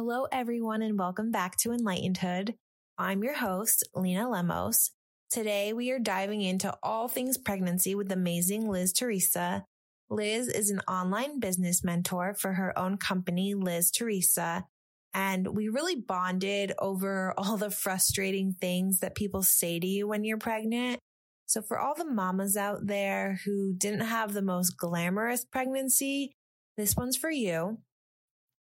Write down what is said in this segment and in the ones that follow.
Hello, everyone, and welcome back to Enlightenedhood. I'm your host, Lena Lemos. Today, we are diving into all things pregnancy with amazing Liz Teresa. Liz is an online business mentor for her own company, Liz Teresa. And we really bonded over all the frustrating things that people say to you when you're pregnant. So for all the mamas out there who didn't have the most glamorous pregnancy, this one's for you.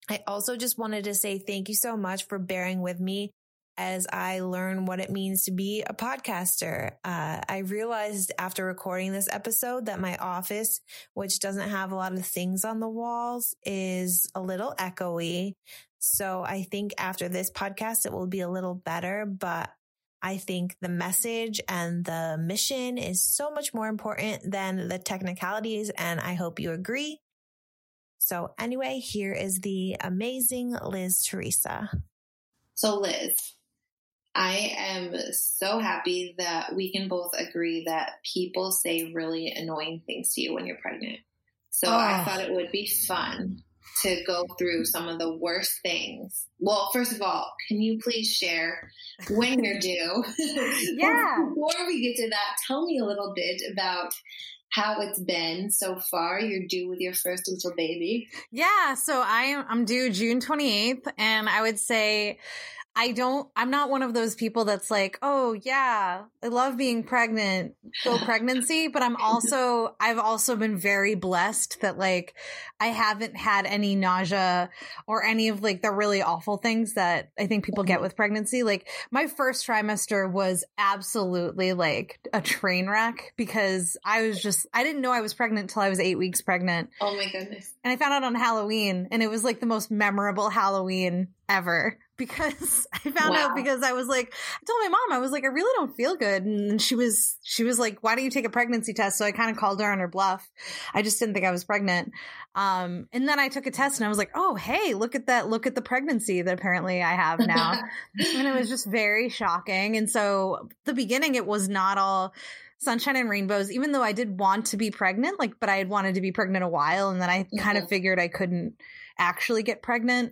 I also just wanted to say thank you so much for bearing with me as I learn what it means to be a podcaster. Uh, I realized after recording this episode that my office, which doesn't have a lot of things on the walls, is a little echoey. So I think after this podcast, it will be a little better, but I think the message and the mission is so much more important than the technicalities. And I hope you agree. So, anyway, here is the amazing Liz Teresa. So, Liz, I am so happy that we can both agree that people say really annoying things to you when you're pregnant. So, oh. I ah. thought it would be fun to go through some of the worst things. Well, first of all, can you please share when you're due? yeah. Before we get to that, tell me a little bit about how it's been so far. You're due with your first little baby. Yeah, so I am I'm due June 28th and I would say I don't, I'm not one of those people that's like, oh yeah, I love being pregnant, go pregnancy. But I'm also, I've also been very blessed that like I haven't had any nausea or any of like the really awful things that I think people get mm-hmm. with pregnancy. Like my first trimester was absolutely like a train wreck because I was just, I didn't know I was pregnant until I was eight weeks pregnant. Oh my goodness. And I found out on Halloween and it was like the most memorable Halloween ever because I found wow. out because I was like, I told my mom, I was like, I really don't feel good. And she was, she was like, why don't you take a pregnancy test? So I kind of called her on her bluff. I just didn't think I was pregnant. Um, and then I took a test and I was like, oh, hey, look at that. Look at the pregnancy that apparently I have now. and it was just very shocking. And so the beginning, it was not all, sunshine and rainbows even though i did want to be pregnant like but i had wanted to be pregnant a while and then i mm-hmm. kind of figured i couldn't actually get pregnant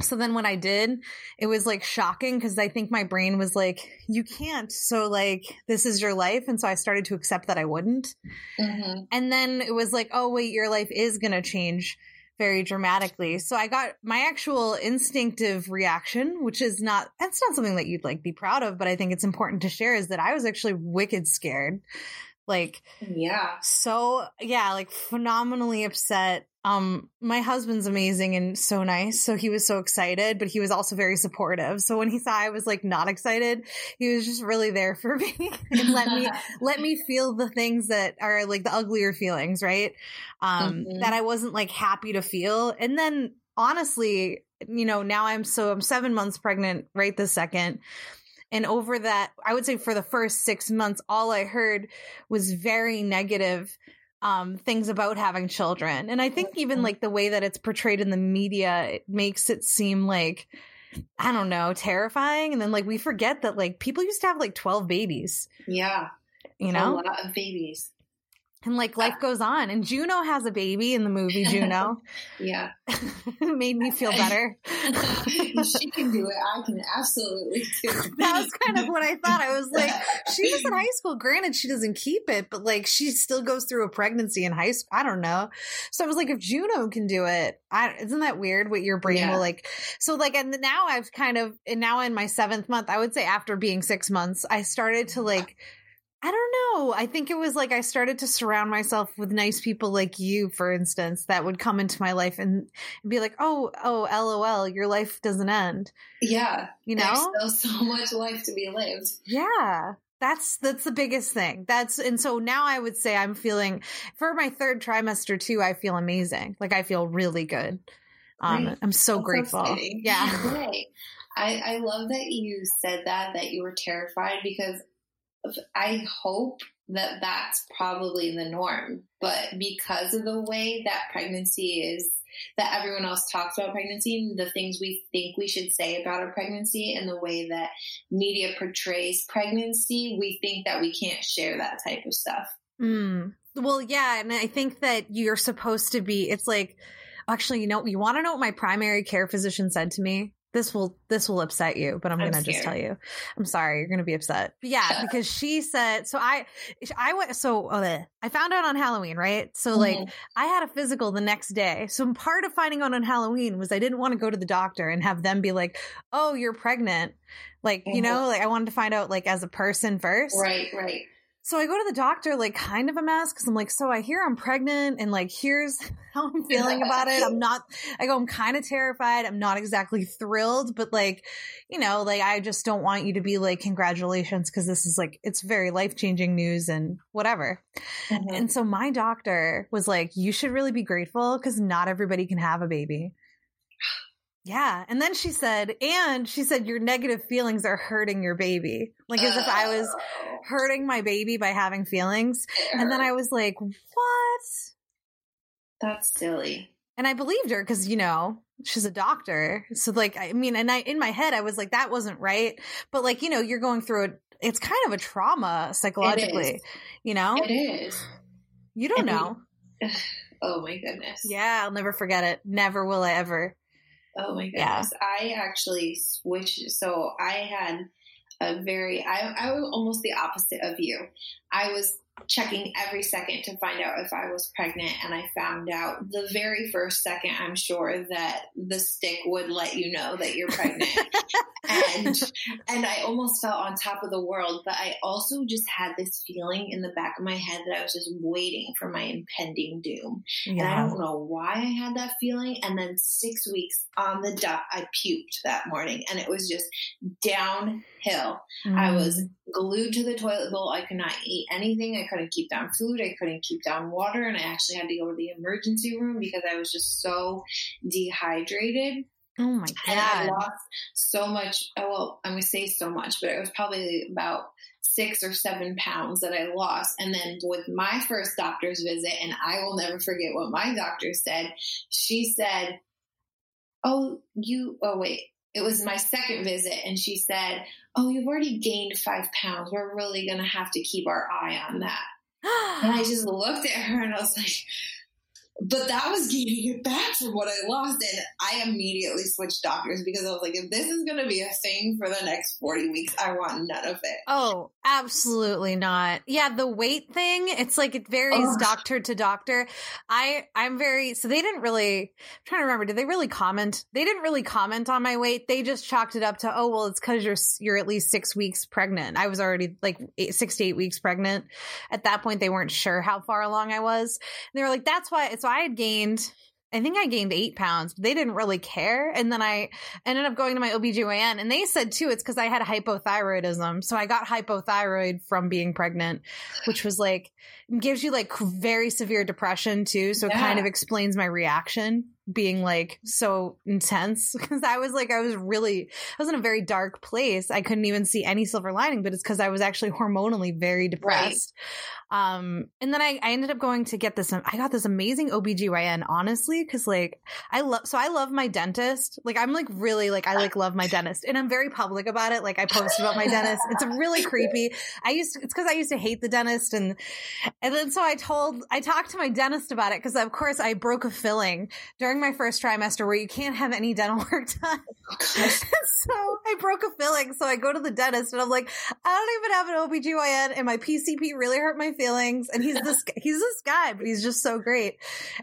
so then when I did, it was like shocking because I think my brain was like, you can't. So like, this is your life. And so I started to accept that I wouldn't. Mm-hmm. And then it was like, oh, wait, your life is going to change very dramatically. So I got my actual instinctive reaction, which is not, that's not something that you'd like be proud of, but I think it's important to share is that I was actually wicked scared. Like, yeah. So, yeah, like phenomenally upset um my husband's amazing and so nice so he was so excited but he was also very supportive. So when he saw i was like not excited he was just really there for me and let me let me feel the things that are like the uglier feelings right? Um mm-hmm. that i wasn't like happy to feel. And then honestly you know now i'm so i'm seven months pregnant right this second. And over that i would say for the first six months all i heard was very negative um, things about having children. And I think even mm-hmm. like the way that it's portrayed in the media, it makes it seem like, I don't know, terrifying. And then like we forget that like people used to have like 12 babies. Yeah. You know? A lot of babies and like life goes on. And juno has a baby in the movie juno. Yeah. Made me feel better. She can do it. I can absolutely do it. That was kind of what i thought. I was like she was in high school. Granted she doesn't keep it but like she still goes through a pregnancy in high school i don't know. So i was like if juno can do it I, isn't that weird what your brain yeah. will like so like and now i've kind of and now in my seventh month i would say after being six months i started to like I don't know. I think it was like I started to surround myself with nice people like you, for instance, that would come into my life and, be like, "Oh, oh, lol, your life doesn't end." Yeah, you know, there's still so much life to be lived. Yeah, that's that's the biggest thing. That's and so now I would say I'm feeling for my third trimester too. I feel amazing. Like I feel really good. Um, right. I'm so that's grateful. So yeah. Right. I, I love that you said that that you were terrified because I hope that that's probably the norm. But because of the way that pregnancy is, that everyone else talks about pregnancy, the things we think we should say about a pregnancy, and the way that media portrays pregnancy, we think that we can't share that type of stuff. Mm. Well, yeah. And I think that you're supposed to be, it's like, Actually, you know, you want to know what my primary care physician said to me? This will this will upset you, but I'm, I'm gonna scared. just tell you. I'm sorry, you're gonna be upset. But yeah, because she said so. I I went so uh, I found out on Halloween, right? So mm-hmm. like I had a physical the next day. So part of finding out on Halloween was I didn't want to go to the doctor and have them be like, "Oh, you're pregnant." Like mm-hmm. you know, like I wanted to find out like as a person first. Right, right. So I go to the doctor, like kind of a mess, because I'm like, so I hear I'm pregnant, and like, here's how I'm feeling about it. I'm not, I go, I'm kind of terrified. I'm not exactly thrilled, but like, you know, like, I just don't want you to be like, congratulations, because this is like, it's very life changing news and whatever. Mm-hmm. And so my doctor was like, you should really be grateful because not everybody can have a baby. Yeah. And then she said, and she said, your negative feelings are hurting your baby. Like as if I was oh. hurting my baby by having feelings. And then I was like, what? That's silly. And I believed her because, you know, she's a doctor. So like, I mean, and I, in my head, I was like, that wasn't right. But like, you know, you're going through it. It's kind of a trauma psychologically, you know? It is. You don't know. oh my goodness. Yeah. I'll never forget it. Never will I ever. Oh my goodness. Yeah. I actually switched. So I had a very, I, I was almost the opposite of you. I was checking every second to find out if I was pregnant. And I found out the very first second, I'm sure that the stick would let you know that you're pregnant. and, and I almost felt on top of the world, but I also just had this feeling in the back of my head that I was just waiting for my impending doom. Yeah. And I don't know why I had that feeling. And then six weeks on the dot, I puked that morning and it was just downhill. Mm. I was glued to the toilet bowl. I could not eat anything. I couldn't keep down food. I couldn't keep down water. And I actually had to go to the emergency room because I was just so dehydrated. Oh my God. And I lost so much. Oh, well, I'm going to say so much, but it was probably about six or seven pounds that I lost. And then with my first doctor's visit, and I will never forget what my doctor said, she said, Oh, you, oh, wait, it was my second visit and she said, Oh, you've already gained five pounds. We're really going to have to keep our eye on that. and I just looked at her and I was like, but that was gaining it back from what I lost. And I immediately switched doctors because I was like, if this is going to be a thing for the next 40 weeks, I want none of it. Oh, absolutely not. Yeah, the weight thing, it's like it varies oh. doctor to doctor. I, I'm very, so they didn't really, I'm trying to remember, did they really comment? They didn't really comment on my weight. They just chalked it up to, oh, well, it's because you're, you're at least six weeks pregnant. I was already like eight, six to eight weeks pregnant. At that point, they weren't sure how far along I was. And they were like, that's why, it's, so I had gained I think I gained eight pounds, but they didn't really care. And then I ended up going to my OBGYN and they said too, it's because I had hypothyroidism. So I got hypothyroid from being pregnant, which was like, gives you like very severe depression too. So yeah. it kind of explains my reaction being like so intense because I was like, I was really, I was in a very dark place. I couldn't even see any silver lining, but it's because I was actually hormonally very depressed. Right. Um, and then I, I ended up going to get this, I got this amazing OBGYN, honestly, because like I love, so I love my dentist. Like I'm like really like, I like love my dentist and I'm very public about it. Like I post about my dentist. It's really creepy. I used, to, it's because I used to hate the dentist and, and then so I told, I talked to my dentist about it because of course I broke a filling during during my first trimester where you can't have any dental work done. So I broke a filling. So I go to the dentist and I'm like, I don't even have an OBGYN and my PCP really hurt my feelings. And he's this, he's this guy, but he's just so great.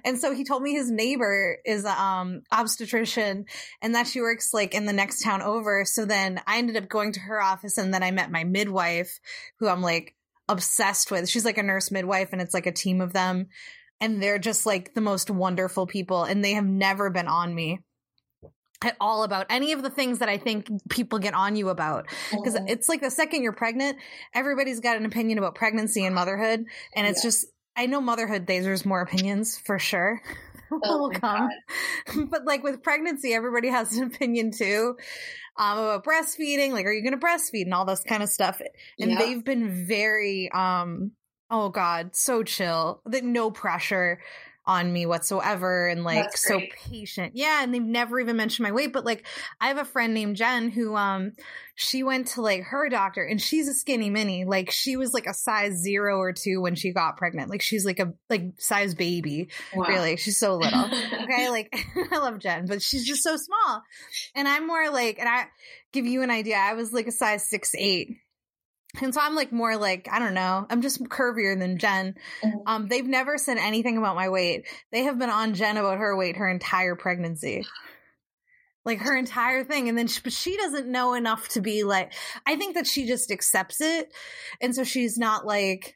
And so he told me his neighbor is a um, obstetrician and that she works like in the next town over. So then I ended up going to her office and then I met my midwife who I'm like, obsessed with. She's like a nurse midwife and it's like a team of them and they're just like the most wonderful people and they have never been on me at all about any of the things that I think people get on you about. Because mm-hmm. it's like the second you're pregnant, everybody's got an opinion about pregnancy and motherhood. And it's yeah. just, I know motherhood, there's more opinions for sure. Oh come. but like with pregnancy, everybody has an opinion too. Um, about breastfeeding, like, are you going to breastfeed and all this kind of stuff. And they've been very, um, oh god so chill that no pressure on me whatsoever and like so patient. Yeah, and they've never even mentioned my weight, but like I have a friend named Jen who um she went to like her doctor and she's a skinny mini. Like she was like a size 0 or 2 when she got pregnant. Like she's like a like size baby. Wow. Really. She's so little. okay, like I love Jen, but she's just so small. And I'm more like and I give you an idea. I was like a size 6 8 and so I'm like more like, I don't know, I'm just curvier than Jen. Mm-hmm. Um, they've never said anything about my weight. They have been on Jen about her weight her entire pregnancy. Like her entire thing. And then, she, but she doesn't know enough to be like, I think that she just accepts it. And so she's not like,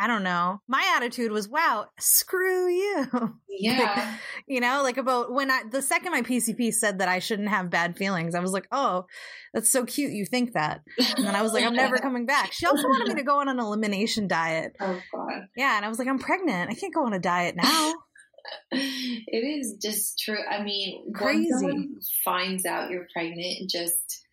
I don't know. My attitude was, wow, screw you. Yeah. you know, like about when I, the second my PCP said that I shouldn't have bad feelings, I was like, oh, that's so cute. You think that. And then I was like, I'm never coming back. She also wanted me to go on an elimination diet. Oh, God. Yeah. And I was like, I'm pregnant. I can't go on a diet now. it is just true. I mean, crazy. Finds out you're pregnant, just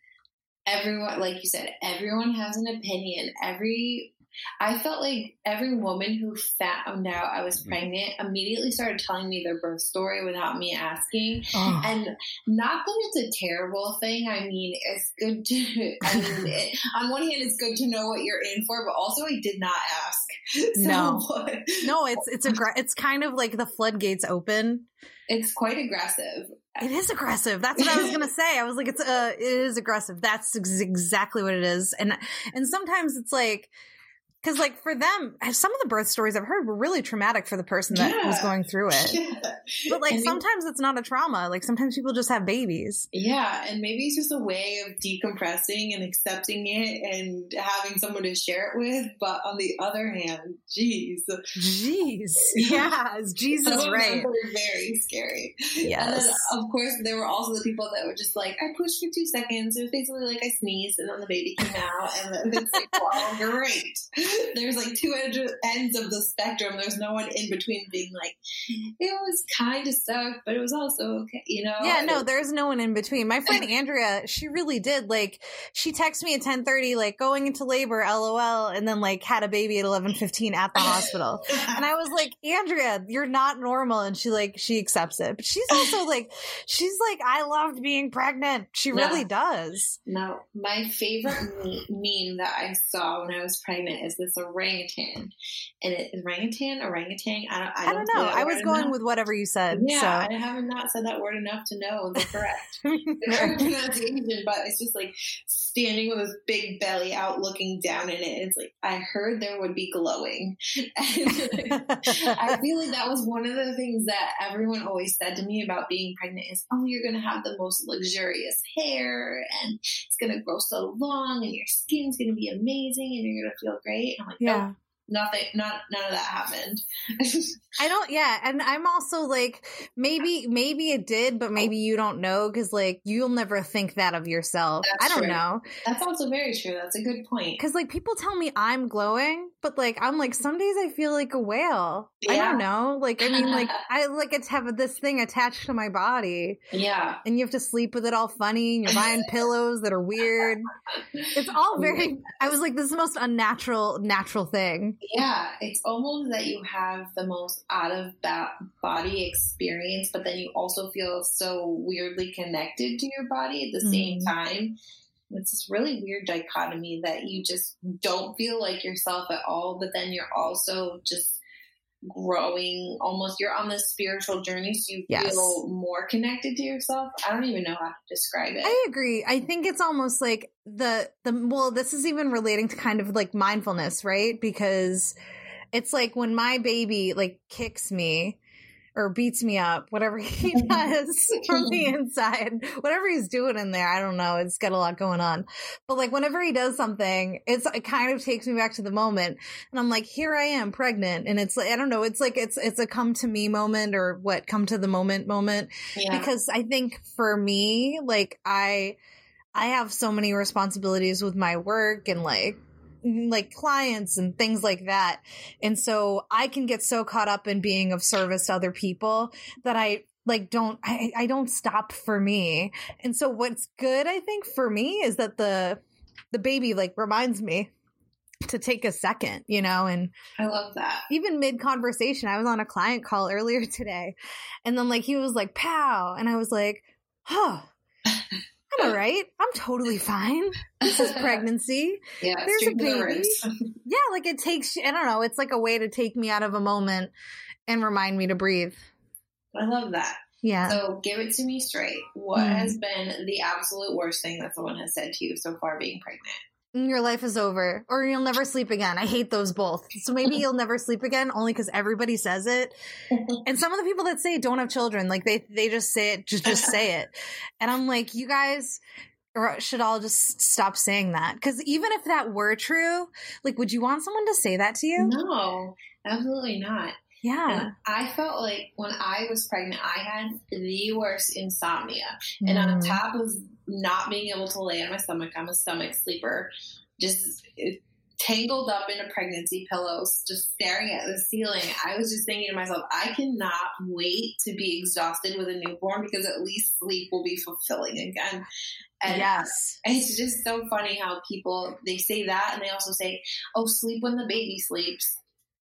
everyone, like you said, everyone has an opinion. Every I felt like every woman who found out I was mm-hmm. pregnant immediately started telling me their birth story without me asking. Oh. And not that it's a terrible thing. I mean, it's good to, I mean, it, on one hand, it's good to know what you're in for, but also I did not ask. So, no, no, it's, it's a, it's kind of like the floodgates open. It's quite aggressive. It is aggressive. That's what I was gonna say. I was like, it's uh, it is aggressive. That's ex- exactly what it is. And and sometimes it's like, because like for them some of the birth stories i've heard were really traumatic for the person that yeah. was going through it. Yeah. but like sometimes it's not a trauma. Like sometimes people just have babies. Yeah and maybe it's just a way of decompressing and accepting it and having someone to share it with but on the other hand jeez jeez. Yeah jesus right very scary. Yes. of course there were also the people that were just like i pushed for two seconds it was basically like i sneezed and then the baby came out and then it's like wow great there's like two ends of the spectrum. There's no one in between being like, it was kind of sucked, but it was also okay, you know? Yeah, no, there's no one in between. My friend Andrea, she really did. Like, she texted me at 1030, like, going into labor, lol, and then like had a baby at 1115 at the hospital. and I was like, Andrea, you're not normal. And she like, she accepts it. But she's also like, she's like, I loved being pregnant. She no. really does. No, my favorite meme that I saw when I was pregnant is this orangutan, and it orangutan, orangutan. I don't. I, I don't, know. I was going enough. with whatever you said. Yeah, so. I have not said that word enough to know the correct pronunciation, but it's just like standing with his big belly out, looking down in it. It's like I heard there would be glowing. I feel like that was one of the things that everyone always said to me about being pregnant is, oh, you're going to have the most luxurious hair, and it's going to grow so long, and your skin's going to be amazing, and you're going to feel great. I'm like, yeah. Nothing, not none of that happened. I don't, yeah, and I'm also like, maybe, maybe it did, but maybe you don't know because like you'll never think that of yourself. That's I don't true. know. That's also very true. That's a good point. Because like people tell me I'm glowing, but like I'm like some days I feel like a whale. Yeah. I don't know. Like I mean, like I like it's have this thing attached to my body. Yeah, and you have to sleep with it all funny, and you're buying pillows that are weird. It's all very. I was like, this is the most unnatural, natural thing. Yeah, it's almost that you have the most out of body experience, but then you also feel so weirdly connected to your body at the mm. same time. It's this really weird dichotomy that you just don't feel like yourself at all, but then you're also just growing almost you're on this spiritual journey so you yes. feel more connected to yourself. I don't even know how to describe it. I agree. I think it's almost like the the well this is even relating to kind of like mindfulness right? Because it's like when my baby like kicks me or beats me up, whatever he does from the inside, whatever he's doing in there. I don't know. It's got a lot going on. But like whenever he does something, it's, it kind of takes me back to the moment. And I'm like, here I am pregnant. And it's like, I don't know. It's like, it's, it's a come to me moment or what come to the moment moment. Yeah. Because I think for me, like I, I have so many responsibilities with my work and like like clients and things like that. And so I can get so caught up in being of service to other people that I like don't I, I don't stop for me. And so what's good I think for me is that the the baby like reminds me to take a second, you know, and I love that. Even mid conversation, I was on a client call earlier today, and then like he was like, "Pow," and I was like, "Huh." I'm all right. I'm totally fine. This is pregnancy. yeah, there's a baby. yeah, like it takes. I don't know. It's like a way to take me out of a moment and remind me to breathe. I love that. Yeah. So give it to me straight. What mm. has been the absolute worst thing that someone has said to you so far being pregnant? Your life is over or you'll never sleep again. I hate those both. So maybe you'll never sleep again only because everybody says it. and some of the people that say don't have children, like they, they just say it, just, just say it. And I'm like, you guys should all just stop saying that. Cause even if that were true, like, would you want someone to say that to you? No, absolutely not. Yeah. And I felt like when I was pregnant, I had the worst insomnia. Mm. And on mm. top of not being able to lay on my stomach, I'm a stomach sleeper, just tangled up in a pregnancy pillow, just staring at the ceiling. I was just thinking to myself, I cannot wait to be exhausted with a newborn because at least sleep will be fulfilling again. And yes. It's just so funny how people they say that and they also say, "Oh, sleep when the baby sleeps."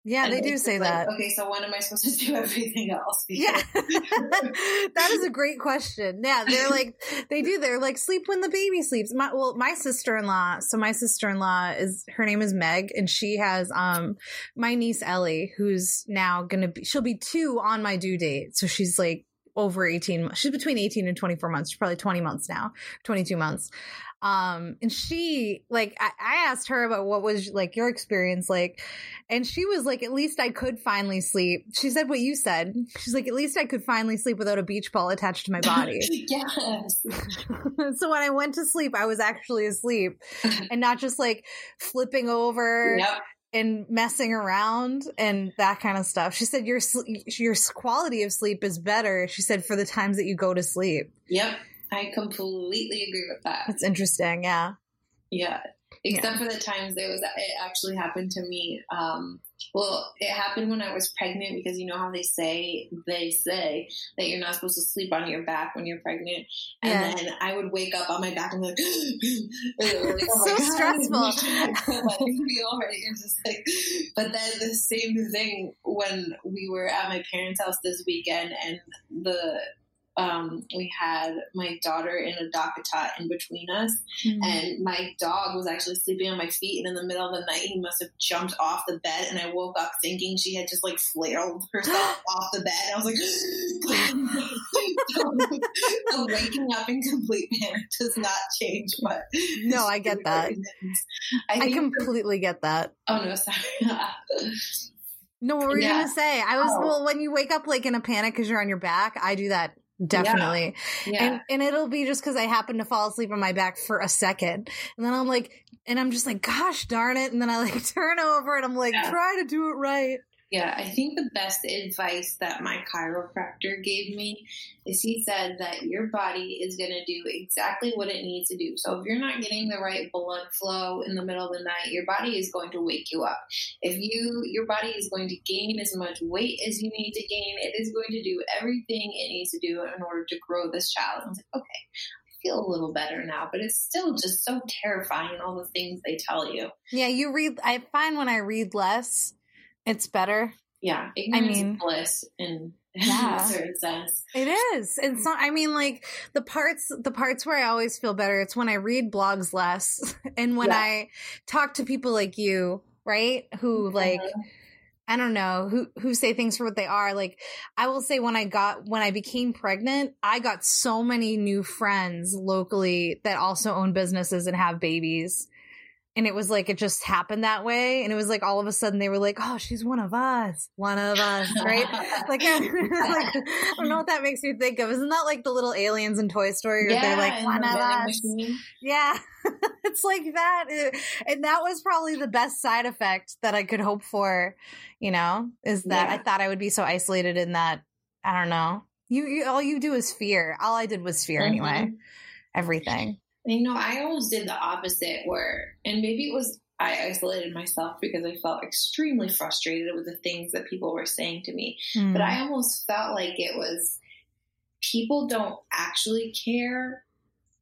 Yeah, and they do say like, that. Okay, so when am I supposed to do everything else? yeah, that is a great question. Yeah, they're like they do. They're like sleep when the baby sleeps. My well, my sister in law. So my sister in law is her name is Meg, and she has um my niece Ellie, who's now gonna be she'll be two on my due date. So she's like over 18 she's between 18 and 24 months she's probably 20 months now 22 months um, and she, like, I, I asked her about what was like your experience like, and she was like, at least I could finally sleep. She said what you said. She's like, at least I could finally sleep without a beach ball attached to my body. yes. so when I went to sleep, I was actually asleep and not just like flipping over. Yep and messing around and that kind of stuff. She said your your quality of sleep is better. She said for the times that you go to sleep. Yep. I completely agree with that. That's interesting. Yeah. Yeah. Except yeah. for the times there was, it actually happened to me. Um, well, it happened when I was pregnant because you know how they say they say that you're not supposed to sleep on your back when you're pregnant, and yeah. then I would wake up on my back and be like, oh so stressful. like, feel You're just like, but then the same thing when we were at my parents' house this weekend, and the um, we had my daughter in a DockATot in between us, mm-hmm. and my dog was actually sleeping on my feet. And in the middle of the night, he must have jumped off the bed, and I woke up thinking she had just like flailed herself off the bed. And I was like, so, waking up in complete panic does not change. But no, I get that. I, I completely get that. Oh no, sorry. No, what were you yeah. gonna say? I was oh. well when you wake up like in a panic because you're on your back. I do that definitely. Yeah. Yeah. And and it'll be just because I happen to fall asleep on my back for a second, and then I'm like, and I'm just like, gosh darn it, and then I like turn over and I'm like, yeah. try to do it right. Yeah, I think the best advice that my chiropractor gave me is he said that your body is going to do exactly what it needs to do. So if you're not getting the right blood flow in the middle of the night, your body is going to wake you up. If you your body is going to gain as much weight as you need to gain, it is going to do everything it needs to do in order to grow this child. I was like, okay, I feel a little better now, but it's still just so terrifying all the things they tell you. Yeah, you read I find when I read less, it's better. Yeah, ignorance I mean, bliss in, yeah. a certain sense. It is. It's not. I mean, like the parts, the parts where I always feel better. It's when I read blogs less, and when yeah. I talk to people like you, right? Who mm-hmm. like. I don't know who who say things for what they are. Like I will say when I got when I became pregnant, I got so many new friends locally that also own businesses and have babies and it was like it just happened that way and it was like all of a sudden they were like oh she's one of us one of us right? Like, like i don't know what that makes me think of. Isn't that like the little aliens in toy story where yeah, they're like one of us. yeah. It's like that and that was probably the best side effect that i could hope for you know is that yeah. i thought i would be so isolated in that i don't know. You, you all you do is fear. All i did was fear mm-hmm. anyway. Everything you know, I almost did the opposite where, and maybe it was I isolated myself because I felt extremely frustrated with the things that people were saying to me. Mm. But I almost felt like it was people don't actually care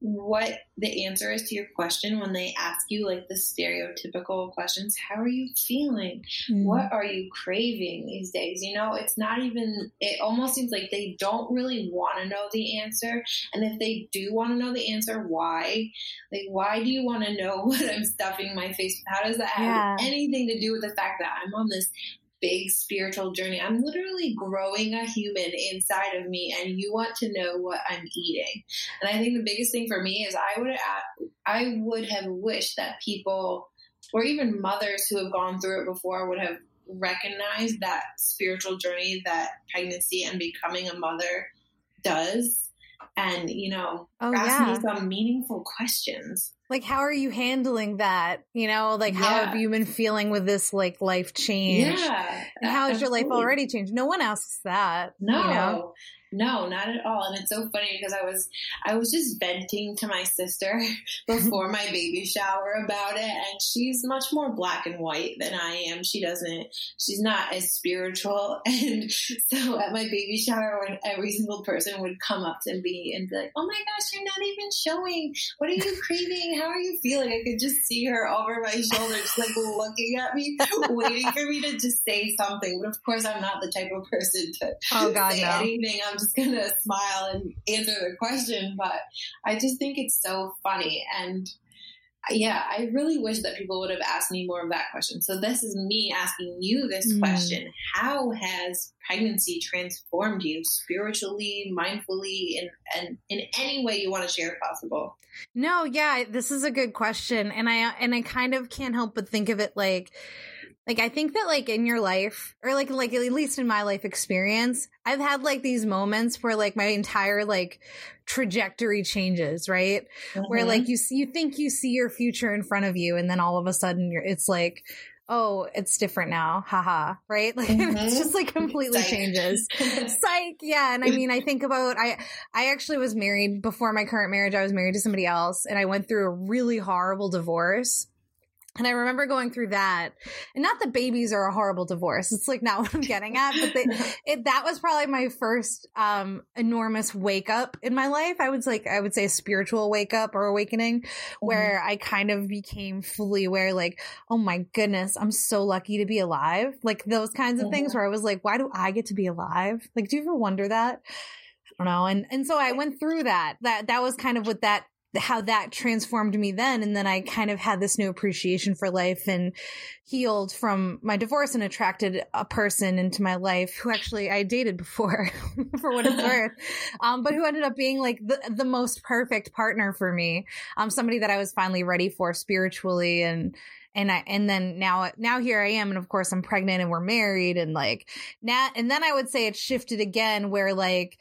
what the answer is to your question when they ask you like the stereotypical questions how are you feeling? Mm. what are you craving these days? You know it's not even it almost seems like they don't really want to know the answer and if they do want to know the answer why? Like why do you want to know what i'm stuffing my face with? How does that have anything to do with the fact that i'm on this big spiritual journey. I'm literally growing a human inside of me, and you want to know what I'm eating. And I think the biggest thing for me is I would I would have wished that people, or even mothers who have gone through it before, would have recognized that spiritual journey that pregnancy and becoming a mother does and you know oh, ask yeah. me some meaningful questions. Like how are you handling that? You know like how yeah. have you been feeling with this like life change? Yeah. And how has your life already changed? No one asks that no you know? No, not at all. And it's so funny because I was I was just venting to my sister before my baby shower about it and she's much more black and white than I am. She doesn't she's not as spiritual and so at my baby shower when every single person would come up to me and be like, "Oh my gosh, you're not even showing. What are you craving? How are you feeling?" I could just see her over my shoulder just like looking at me waiting for me to just say something. But of course, I'm not the type of person to oh, God, say no. anything. I'm just going to smile and answer the question. But I just think it's so funny. And yeah, I really wish that people would have asked me more of that question. So this is me asking you this mm. question. How has pregnancy transformed you spiritually, mindfully, and, and in any way you want to share possible? No, yeah, this is a good question. And I and I kind of can't help but think of it like like I think that like in your life or like like at least in my life experience, I've had like these moments where like my entire like trajectory changes, right? Mm-hmm. Where like you see, you think you see your future in front of you and then all of a sudden you're it's like oh, it's different now. Haha. Right? Like mm-hmm. it's just like completely Psych. changes. Psych. Yeah. And I mean, I think about I I actually was married before my current marriage. I was married to somebody else and I went through a really horrible divorce. And I remember going through that, and not that babies are a horrible divorce. It's like not what I'm getting at, but they, it, that was probably my first um, enormous wake up in my life. I would like I would say a spiritual wake up or awakening, mm-hmm. where I kind of became fully aware, like, oh my goodness, I'm so lucky to be alive. Like those kinds of mm-hmm. things where I was like, why do I get to be alive? Like, do you ever wonder that? I don't know. And and so I went through that. That that was kind of what that how that transformed me then. And then I kind of had this new appreciation for life and healed from my divorce and attracted a person into my life who actually I dated before for what it's worth. Um, but who ended up being like the, the most perfect partner for me. Um, somebody that I was finally ready for spiritually and, and I and then now now here I am and of course I'm pregnant and we're married and like now and then I would say it shifted again where like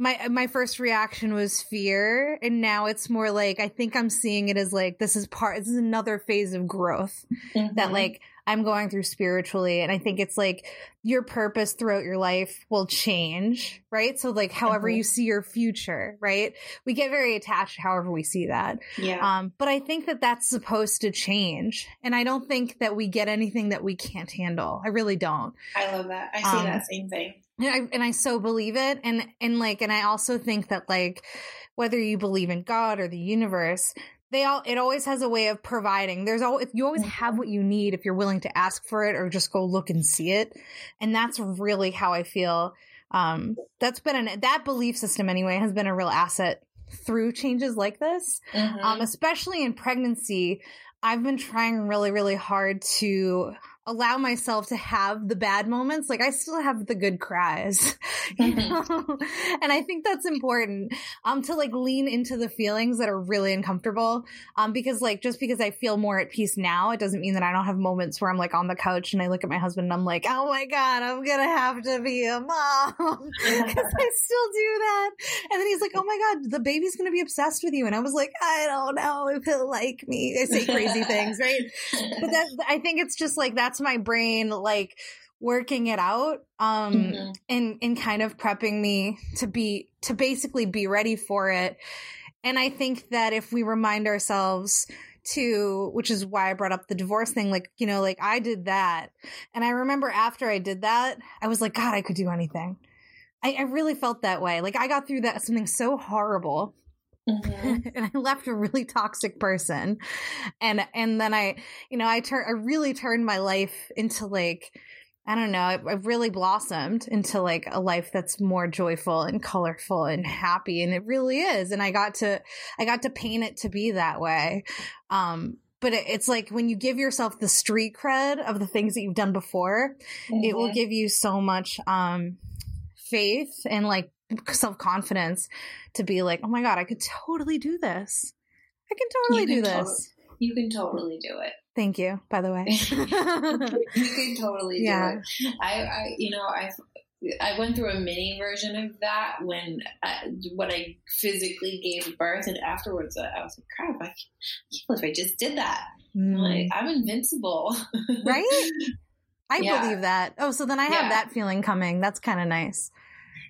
my my first reaction was fear and now it's more like i think i'm seeing it as like this is part this is another phase of growth mm-hmm. that like i'm going through spiritually and i think it's like your purpose throughout your life will change right? So like however mm-hmm. you see your future right? We get very attached however we see that. Yeah. Um but i think that that's supposed to change and i don't think that we get anything that we can't handle. I really don't. I love that. I see um, that same thing and I, and I so believe it. And, and like, and I also think that like, whether you believe in God or the universe, they all, it always has a way of providing. There's always, you always have what you need if you're willing to ask for it or just go look and see it. And that's really how I feel. Um, that's been an, that belief system anyway has been a real asset through changes like this. Mm-hmm. Um, especially in pregnancy. I've been trying really, really hard to allow myself to have the bad moments. Like I still have the good cries, you mm-hmm. know? and I think that's important, um, to like lean into the feelings that are really uncomfortable. Um, because like, just because I feel more at peace now, it doesn't mean that I don't have moments where I'm like on the couch and I look at my husband and I'm like, oh my God, I'm going to have to be a mom. Cause I still do that. And then he's like, oh my God, the baby's going to be obsessed with you. And I was like, I don't know if he'll like me. I say crazy things, right? But that, I think it's just like, that's my brain like working it out um mm-hmm. and and kind of prepping me to be to basically be ready for it. And i think that if we remind ourselves to which is why i brought up the divorce thing like you know like i did that. And i remember after i did that i was like god i could do anything. I, I really felt that way. Like i got through that something so horrible Mm-hmm. and I left a really toxic person. And and then I, you know, I turn I really turned my life into like I don't know, it, it really blossomed into like a life that's more joyful and colorful and happy and it really is. And I got to I got to paint it to be that way. Um but it's like when you give yourself the street cred of the things that you've done before, mm-hmm. it will mm-hmm. give you so much um faith and like self confidence to be like, oh my God, I could totally do this. I can totally can do this. you can totally do it. Thank you, by the way. you can totally yeah. do it. I, I, you know, I, I went through a mini version of that when I, when I physically gave birth, and afterwards uh, I was like, "Crap! I can't believe I just did that." Mm. Like, I'm invincible, right? I yeah. believe that. Oh, so then I have yeah. that feeling coming. That's kind of nice.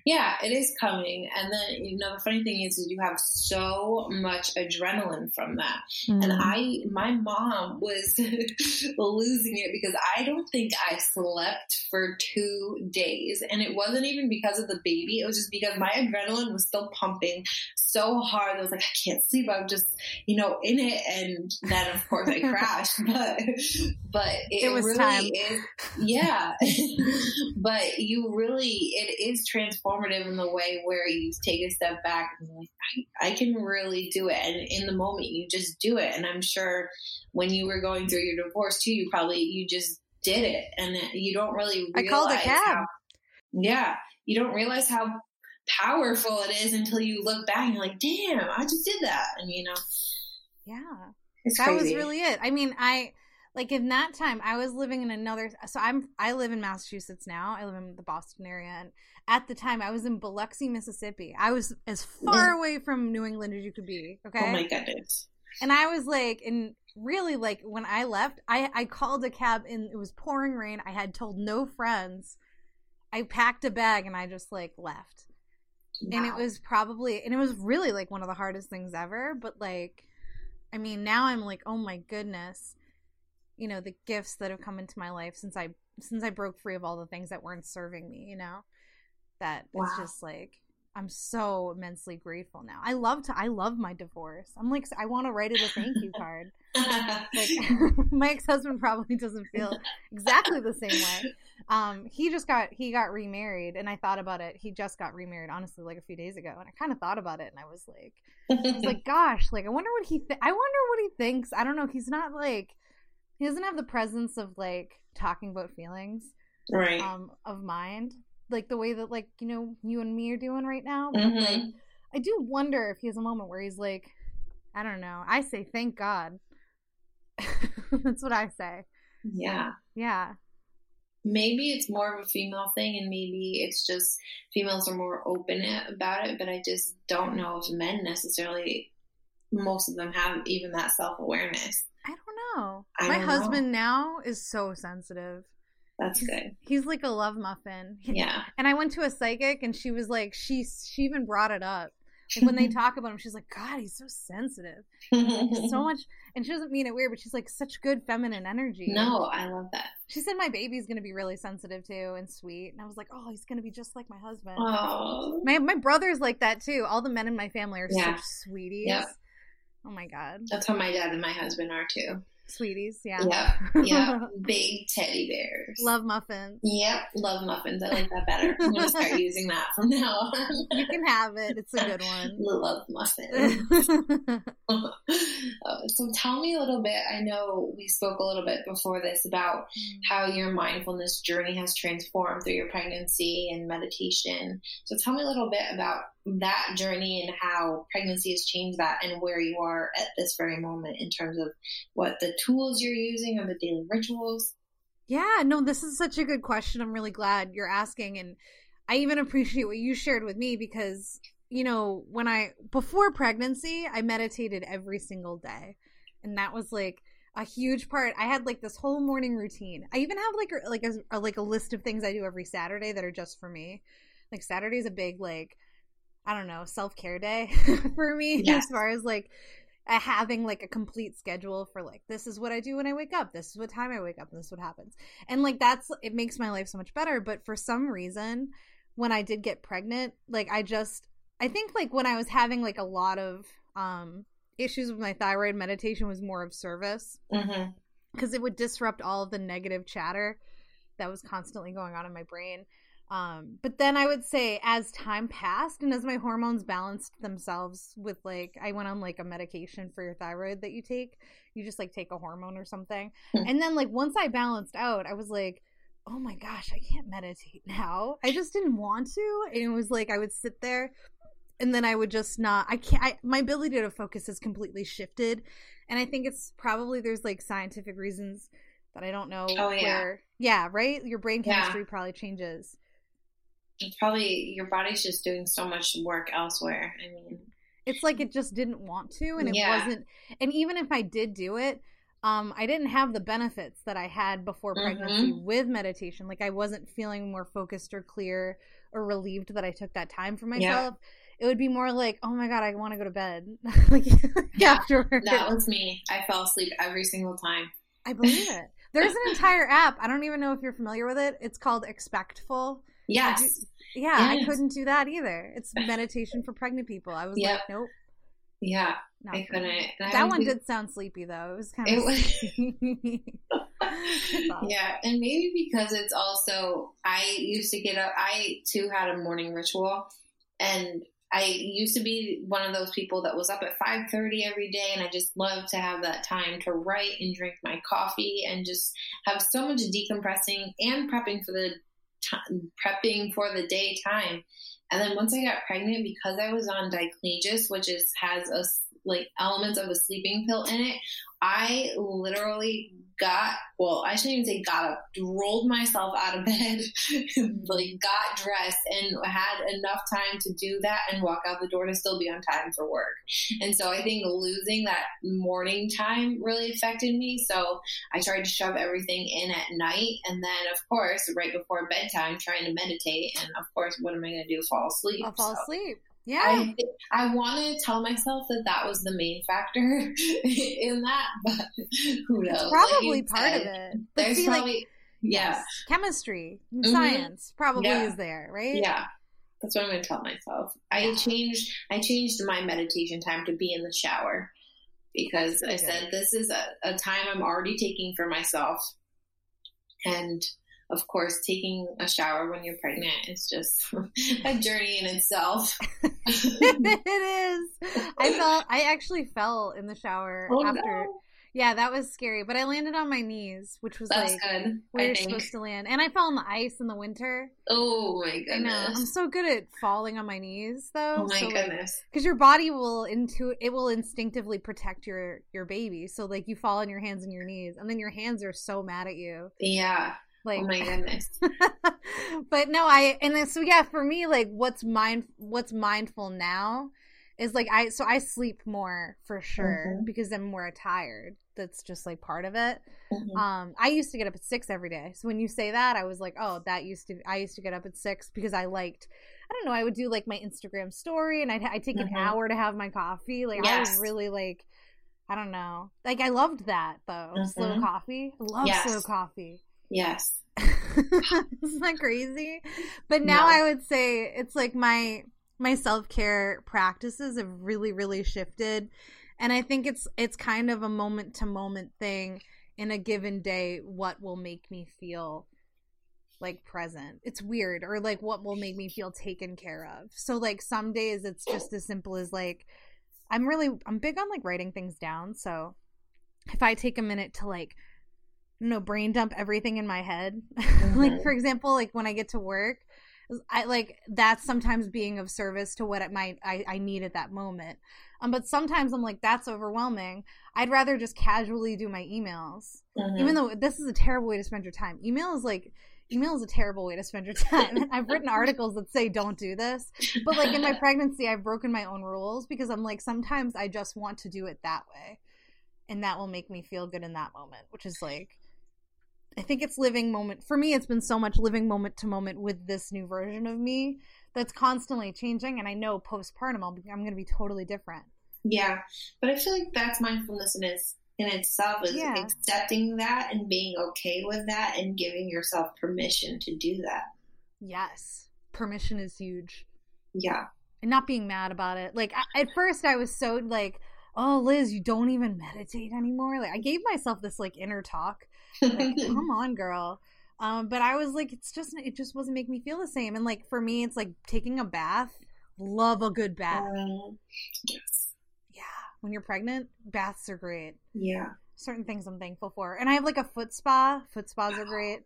Yeah, it is coming. And then, you know, the funny thing is, is you have so much adrenaline from that. Mm-hmm. And I, my mom was losing it because I don't think I slept for two days. And it wasn't even because of the baby. It was just because my adrenaline was still pumping so hard. I was like, I can't sleep. I'm just, you know, in it. And then of course I crashed, but, but it, it was really time. is, yeah. but you really, it is transformative in the way where you take a step back and like, I, I can really do it. And in the moment you just do it. And I'm sure when you were going through your divorce too, you probably, you just did it and you don't really realize I called a cab. How, yeah. You don't realize how powerful it is until you look back and you're like, damn, I just did that. And you know, yeah, it's that crazy. was really it. I mean, I like in that time I was living in another. So I'm I live in Massachusetts now. I live in the Boston area, and at the time I was in Biloxi, Mississippi. I was as far mm-hmm. away from New England as you could be. Okay. Oh my goodness. And I was like, and really like when I left, I I called a cab and it was pouring rain. I had told no friends. I packed a bag and I just like left. Wow. And it was probably, and it was really like one of the hardest things ever. But like, I mean, now I'm like, oh my goodness, you know, the gifts that have come into my life since I since I broke free of all the things that weren't serving me. You know, that wow. it's just like I'm so immensely grateful now. I love to I love my divorce. I'm like I want to write it a thank you card. like my ex-husband probably doesn't feel exactly the same way. Um he just got he got remarried and I thought about it. He just got remarried honestly like a few days ago and I kind of thought about it and I was like I was like gosh, like I wonder what he th- I wonder what he thinks. I don't know. He's not like he doesn't have the presence of like talking about feelings right um of mind like the way that like you know you and me are doing right now. But, mm-hmm. like, I do wonder if he has a moment where he's like, I don't know. I say thank God. That's what I say. Yeah. Yeah. Maybe it's more of a female thing, and maybe it's just females are more open about it. But I just don't know if men necessarily, most of them have even that self awareness. I don't know. I My don't husband know. now is so sensitive. That's good. He's like a love muffin. Yeah. And I went to a psychic and she was like, she she even brought it up. Like when they talk about him, she's like, God, he's so sensitive. so much and she doesn't mean it weird, but she's like such good feminine energy. No, I love that. She said my baby's gonna be really sensitive too and sweet. And I was like, Oh, he's gonna be just like my husband. Oh. My my brother's like that too. All the men in my family are yeah. such sweeties. Yep. Oh my god. That's how my dad and my husband are too sweeties. Yeah. Yeah. Yeah. Big teddy bears. Love muffins. Yep. Love muffins. I like that better. I'm going to start using that from now on. you can have it. It's a good one. Love muffins. uh, so tell me a little bit. I know we spoke a little bit before this about mm. how your mindfulness journey has transformed through your pregnancy and meditation. So tell me a little bit about that journey and how pregnancy has changed that and where you are at this very moment in terms of what the tools you're using or the daily rituals? Yeah, no, this is such a good question. I'm really glad you're asking. And I even appreciate what you shared with me because, you know, when I, before pregnancy, I meditated every single day. And that was like, a huge part. I had like this whole morning routine. I even have like a, like a, a like a list of things I do every Saturday that are just for me. Like Saturday is a big like I don't know, self care day for me yes. as far as like having like a complete schedule for like this is what I do when I wake up, this is what time I wake up, and this is what happens. And like that's it makes my life so much better. But for some reason, when I did get pregnant, like I just I think like when I was having like a lot of um, issues with my thyroid, meditation was more of service because mm-hmm. it would disrupt all of the negative chatter that was constantly going on in my brain. Um, but then I would say as time passed and as my hormones balanced themselves with like I went on like a medication for your thyroid that you take, you just like take a hormone or something. Mm-hmm. And then like once I balanced out, I was like, oh my gosh, I can't meditate now. I just didn't want to. And it was like I would sit there and then I would just not I can't I, my ability to focus has completely shifted. And I think it's probably there's like scientific reasons that I don't know oh, yeah. where yeah, right? Your brain chemistry yeah. probably changes probably your body's just doing so much work elsewhere. I mean, it's like it just didn't want to, and it yeah. wasn't. And even if I did do it, um, I didn't have the benefits that I had before pregnancy mm-hmm. with meditation. Like I wasn't feeling more focused or clear or relieved that I took that time for myself. Yeah. It would be more like, oh my god, I want to go to bed. like yeah, afterwards. That was me. I fell asleep every single time. I believe it. There's an entire app. I don't even know if you're familiar with it. It's called Expectful. Yes. yeah, yes. I couldn't do that either. It's meditation for pregnant people. I was yep. like, nope. Yeah, I couldn't. that one did sound sleepy though. It was kind of. Was, yeah, and maybe because it's also I used to get up. I too had a morning ritual, and I used to be one of those people that was up at five thirty every day, and I just loved to have that time to write and drink my coffee and just have so much decompressing and prepping for the t- prepping for the daytime. And then once I got pregnant, because I was on Diclegis, which is has a like elements of a sleeping pill in it, I literally got well, I shouldn't even say got up, rolled myself out of bed, like got dressed and had enough time to do that and walk out the door to still be on time for work. And so I think losing that morning time really affected me. So I tried to shove everything in at night. And then, of course, right before bedtime, trying to meditate. And of course, what am I going to do? Fall asleep. I'll fall so. asleep. Yeah. I, I want to tell myself that that was the main factor in that, but who knows? It's probably like part said, of it. But there's see, probably, like, yeah. Chemistry, mm-hmm. science probably yeah. is there, right? Yeah. That's what I'm going to tell myself. I yeah. changed, I changed my meditation time to be in the shower because I said, this is a, a time I'm already taking for myself. And of course, taking a shower when you're pregnant is just a journey in itself. it is. I felt I actually fell in the shower oh, after. No. Yeah, that was scary. But I landed on my knees, which was That's like good, where I you're think. supposed to land. And I fell on the ice in the winter. Oh my goodness! I. I'm so good at falling on my knees, though. Oh my so, goodness! Because like, your body will into it will instinctively protect your your baby. So like you fall on your hands and your knees, and then your hands are so mad at you. Yeah. Like, oh my goodness. but no, I and then so yeah, for me, like what's mind what's mindful now is like I so I sleep more for sure mm-hmm. because I'm more tired. That's just like part of it. Mm-hmm. Um, I used to get up at six every day. So when you say that, I was like, oh, that used to. I used to get up at six because I liked. I don't know. I would do like my Instagram story, and I'd, I'd take mm-hmm. an hour to have my coffee. Like yes. I was really like, I don't know. Like I loved that though. Slow mm-hmm. coffee. I love yes. slow coffee. Yes. Isn't that crazy? But now no. I would say it's like my my self-care practices have really really shifted and I think it's it's kind of a moment to moment thing in a given day what will make me feel like present. It's weird or like what will make me feel taken care of. So like some days it's just as simple as like I'm really I'm big on like writing things down. So if I take a minute to like know brain dump everything in my head. Mm-hmm. like for example like when i get to work i like that's sometimes being of service to what it might i, I need at that moment. Um but sometimes i'm like that's overwhelming. I'd rather just casually do my emails. Mm-hmm. even though this is a terrible way to spend your time. Email is like email is a terrible way to spend your time. I've written articles that say don't do this, but like in my pregnancy, I've broken my own rules because I'm like sometimes I just want to do it that way, and that will make me feel good in that moment, which is like I think it's living moment for me. It's been so much living moment to moment with this new version of me that's constantly changing. And I know postpartum, I'll be, I'm going to be totally different. Yeah, but I feel like that's mindfulness in, its, in itself is yeah. accepting that and being okay with that and giving yourself permission to do that. Yes, permission is huge. Yeah, and not being mad about it. Like I, at first, I was so like, "Oh, Liz, you don't even meditate anymore." Like I gave myself this like inner talk, like, "Come on, girl." Um, but I was like, it's just it just wasn't making me feel the same. And like for me, it's like taking a bath. Love a good bath. Um, yes. Yeah, when you're pregnant, baths are great. Yeah. Certain things I'm thankful for, and I have like a foot spa. Foot spas are great.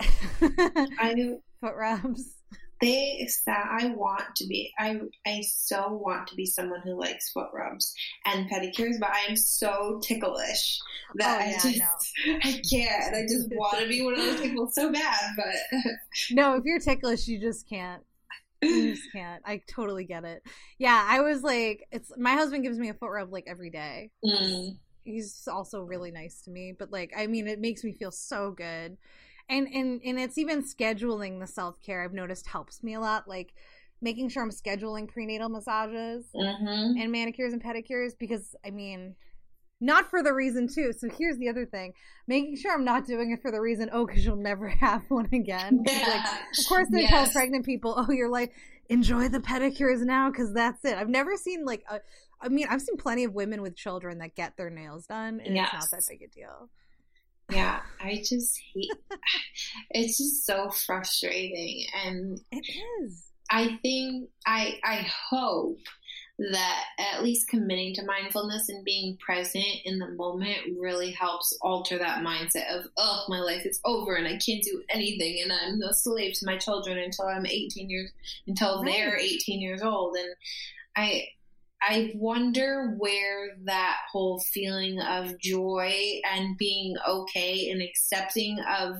I foot rubs they that I want to be I I so want to be someone who likes foot rubs and pedicures, but I am so ticklish that oh, yeah, I just I can't. I just want to be one of those people so bad, but no, if you're ticklish, you just can't. You just can't. I totally get it. Yeah, I was like, it's my husband gives me a foot rub like every day. Mm. He's also really nice to me, but like, I mean, it makes me feel so good and and and it's even scheduling the self-care i've noticed helps me a lot like making sure i'm scheduling prenatal massages mm-hmm. and manicures and pedicures because i mean not for the reason too so here's the other thing making sure i'm not doing it for the reason oh because you'll never have one again yeah. like, of course they yes. tell pregnant people oh you're like enjoy the pedicures now because that's it i've never seen like a I mean, I've seen plenty of women with children that get their nails done, and yes. it's not that big a deal. Yeah, I just hate it's just so frustrating and it is. I think I I hope that at least committing to mindfulness and being present in the moment really helps alter that mindset of oh my life is over and I can't do anything and I'm a slave to my children until I'm 18 years until right. they're 18 years old and I I wonder where that whole feeling of joy and being okay and accepting of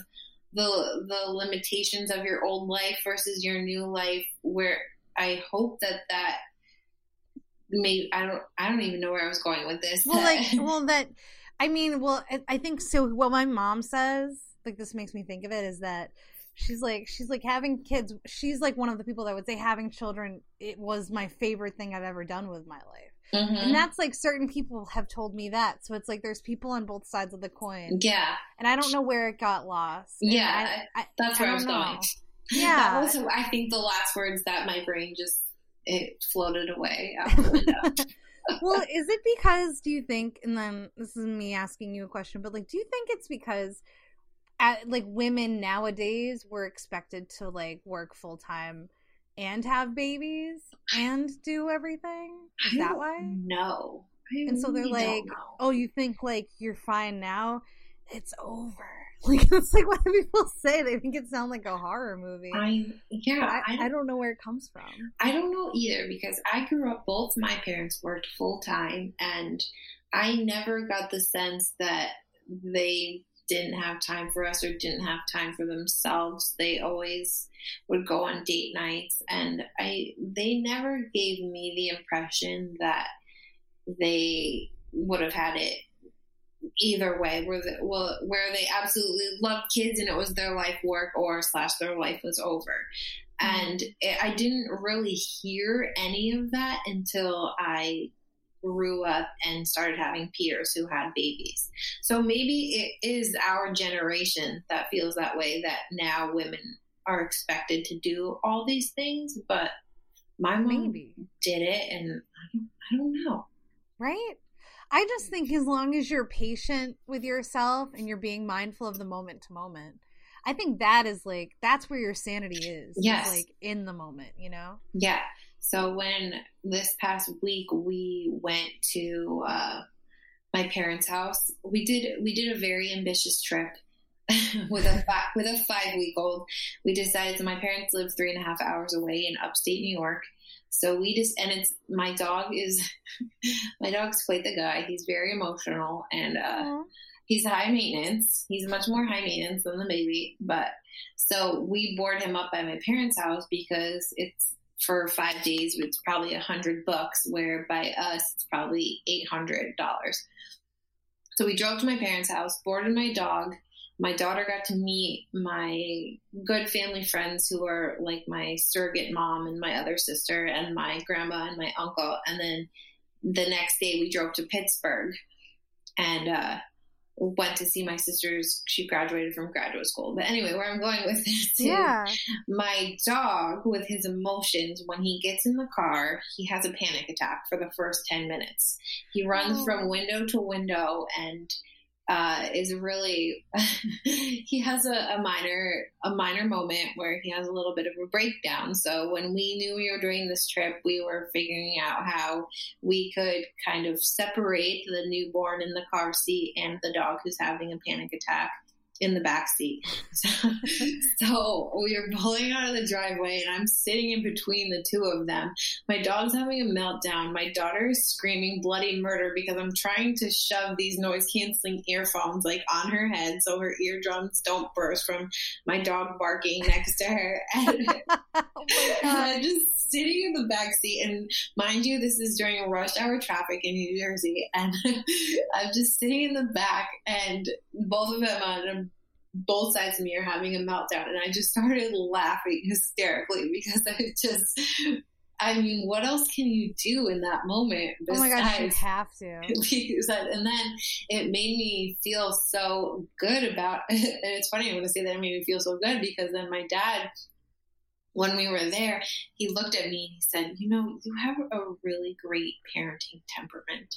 the the limitations of your old life versus your new life where I hope that that maybe I don't I don't even know where I was going with this. Well, like well that I mean, well I think so what my mom says, like this makes me think of it is that she's like she's like having kids she's like one of the people that would say having children it was my favorite thing i've ever done with my life. Mm-hmm. and that's like certain people have told me that. So it's like there's people on both sides of the coin. Yeah. And i don't know where it got lost. Yeah I, I, that's where i, I was know. going. Yeah. That was i think the last words that my brain just it floated away out the window well, is it because do you think and then this is me asking you a question, but like do you think it's because at, like women nowadays were expected to like work full time and have babies and do everything. Is that why? No. And so they're like, "Oh, you think like you're fine now? It's over." Like it's like what people say. They think it sounds like a horror movie. I yeah. I, I, I, don't know where it comes from. I don't know either because I grew up. Both my parents worked full time, and I never got the sense that they didn't have time for us or didn't have time for themselves. They always would go on date nights and I they never gave me the impression that they would have had it either way where the, well, where they absolutely loved kids and it was their life work or slash their life was over mm-hmm. and it, i didn't really hear any of that until i grew up and started having peers who had babies. So maybe it is our generation that feels that way that now women are expected to do all these things, but my mom maybe. did it and I don't, I don't know. Right? I just think as long as you're patient with yourself and you're being mindful of the moment to moment, I think that is like that's where your sanity is. Yes. Like in the moment, you know? Yeah. So when this past week we went to uh, my parents' house, we did we did a very ambitious trip with a fi- with a five week old. We decided so my parents live three and a half hours away in upstate New York. So we just and it's my dog is my dog's quite the guy. He's very emotional and uh, he's high maintenance. He's much more high maintenance than the baby. But so we board him up at my parents' house because it's for five days, it's probably a hundred bucks, where by us, it's probably $800. So we drove to my parents' house, boarded my dog. My daughter got to meet my good family friends who are like my surrogate mom and my other sister and my grandma and my uncle. And then the next day we drove to Pittsburgh and, uh, went to see my sister's. She graduated from graduate school. But anyway where i'm going with this yeah. my dog with his emotions when he gets in the car he has a panic attack for the first 10 minutes. He runs oh. from window to window and uh, is really he has a, a, minor a minor moment where he has a little bit of a breakdown. So when we knew we were doing this trip, we were figuring out how we could kind of separate the newborn in the car seat and the dog who's having a panic attack in the back seat. So, so, we are pulling out of the driveway and I'm sitting in between the two of them. My dog's having a meltdown. My daughter is screaming bloody murder because I'm trying to shove these noise canceling earphones like on her head so her eardrums don't burst from my dog barking next to her. And oh uh, just sitting in the back seat. And mind you, this is during rush hour traffic in New Jersey. And I'm just sitting in the back and both of them on both sides of me are having a meltdown. And I just started laughing hysterically because I just, I mean, what else can you do in that moment? Besides, oh my gosh, you have to. And then it made me feel so good about it. And it's funny, I'm going to say that it made me feel so good because then my dad, when we were there, he looked at me and he said, You know, you have a really great parenting temperament.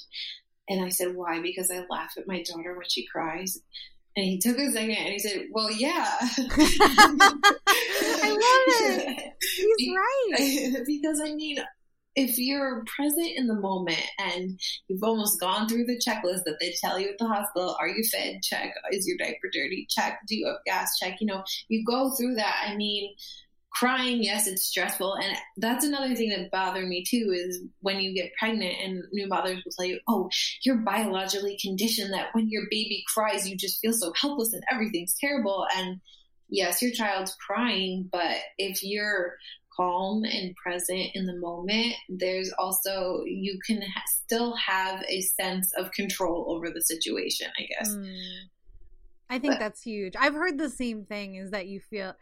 And I said, Why? Because I laugh at my daughter when she cries. And he took a second and he said, Well, yeah. I love it. He's right. because I mean, if you're present in the moment and you've almost gone through the checklist that they tell you at the hospital, are you fed? Check. Is your diaper dirty? Check. Do you have gas? Check. You know, you go through that. I mean, crying yes it's stressful. And that's another thing that bothered me too is when you get pregnant and new mothers will tell you oh you're biologically conditioned that when your baby cries you just feel so helpless and everything's terrible. And yes your child's crying but if you're calm and present in the moment there's also you can ha- still have a sense of control over the situation i guess. Mm. i think but, that's huge. I've heard the same thing is that you feel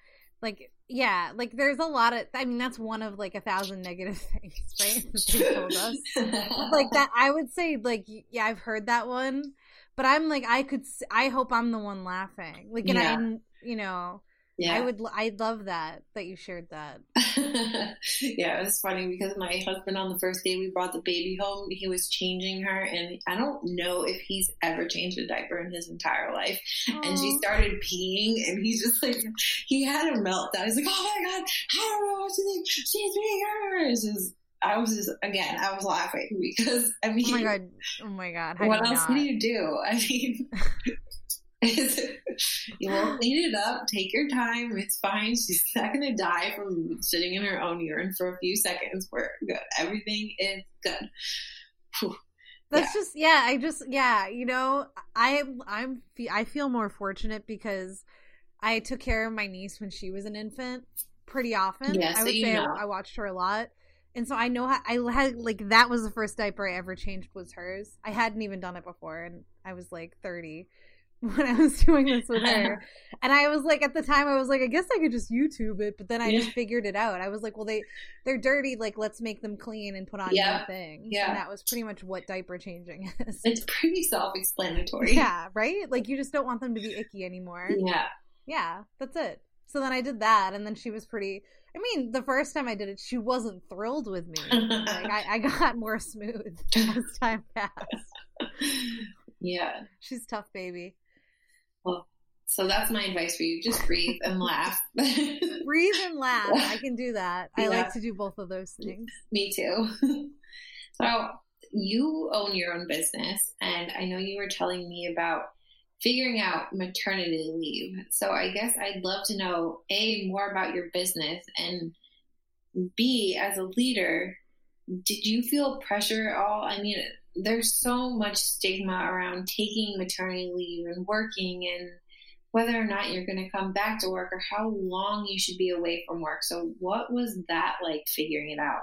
like yeah like there's a lot of i mean that's one of like a thousand negative things right they told us like that i would say like yeah i've heard that one but i'm like i could i hope i'm the one laughing like and yeah. i you know yeah. I would. I love that that you shared that. yeah, it was funny because my husband on the first day we brought the baby home, he was changing her, and I don't know if he's ever changed a diaper in his entire life. Aww. And she started peeing, and he's just like, he had a meltdown. He's like, "Oh my god, I don't know what to think. She's being hers." I was just again, I was laughing because I mean, oh my god, oh my god, How what else not? can you do? I mean, you won't clean it up. Take your time. It's fine. She's not going to die from sitting in her own urine for a few seconds. We're good. Everything is good. Whew. That's yeah. just yeah. I just yeah. You know, I I'm I feel more fortunate because I took care of my niece when she was an infant pretty often. Yeah, I would say know. I, I watched her a lot. And so I know how I had like that was the first diaper I ever changed was hers. I hadn't even done it before and I was like 30. when I was doing this with her. and I was like, at the time, I was like, I guess I could just YouTube it. But then I yeah. just figured it out. I was like, well, they they're dirty. Like, let's make them clean and put on yeah. new things. Yeah, and that was pretty much what diaper changing is. It's pretty self-explanatory. Yeah, right. Like, you just don't want them to be icky anymore. Yeah, yeah, that's it. So then I did that, and then she was pretty. I mean, the first time I did it, she wasn't thrilled with me. like, I, I got more smooth as time passed. Yeah, she's tough, baby. Well, so that's my advice for you. Just breathe and laugh. breathe and laugh. I can do that. I like to do both of those things. Me too. so you own your own business, and I know you were telling me about figuring out maternity leave. So I guess I'd love to know A, more about your business, and B, as a leader, did you feel pressure at all? I mean, there's so much stigma around taking maternity leave and working and whether or not you're going to come back to work or how long you should be away from work. So, what was that like figuring it out?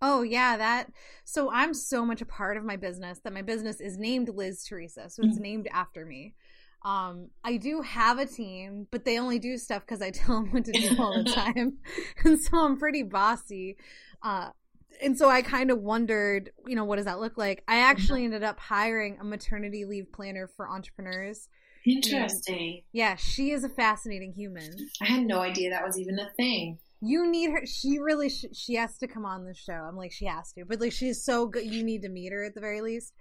Oh, yeah, that. So, I'm so much a part of my business that my business is named Liz Theresa. So, it's mm-hmm. named after me. Um, I do have a team, but they only do stuff because I tell them what to do all the time. and so I'm pretty bossy. Uh, and so I kind of wondered, you know, what does that look like? I actually mm-hmm. ended up hiring a maternity leave planner for entrepreneurs. Interesting. And yeah, she is a fascinating human. I had no idea that was even a thing. You need her. She really. Sh- she has to come on the show. I'm like, she has to. But like, she's so good. You need to meet her at the very least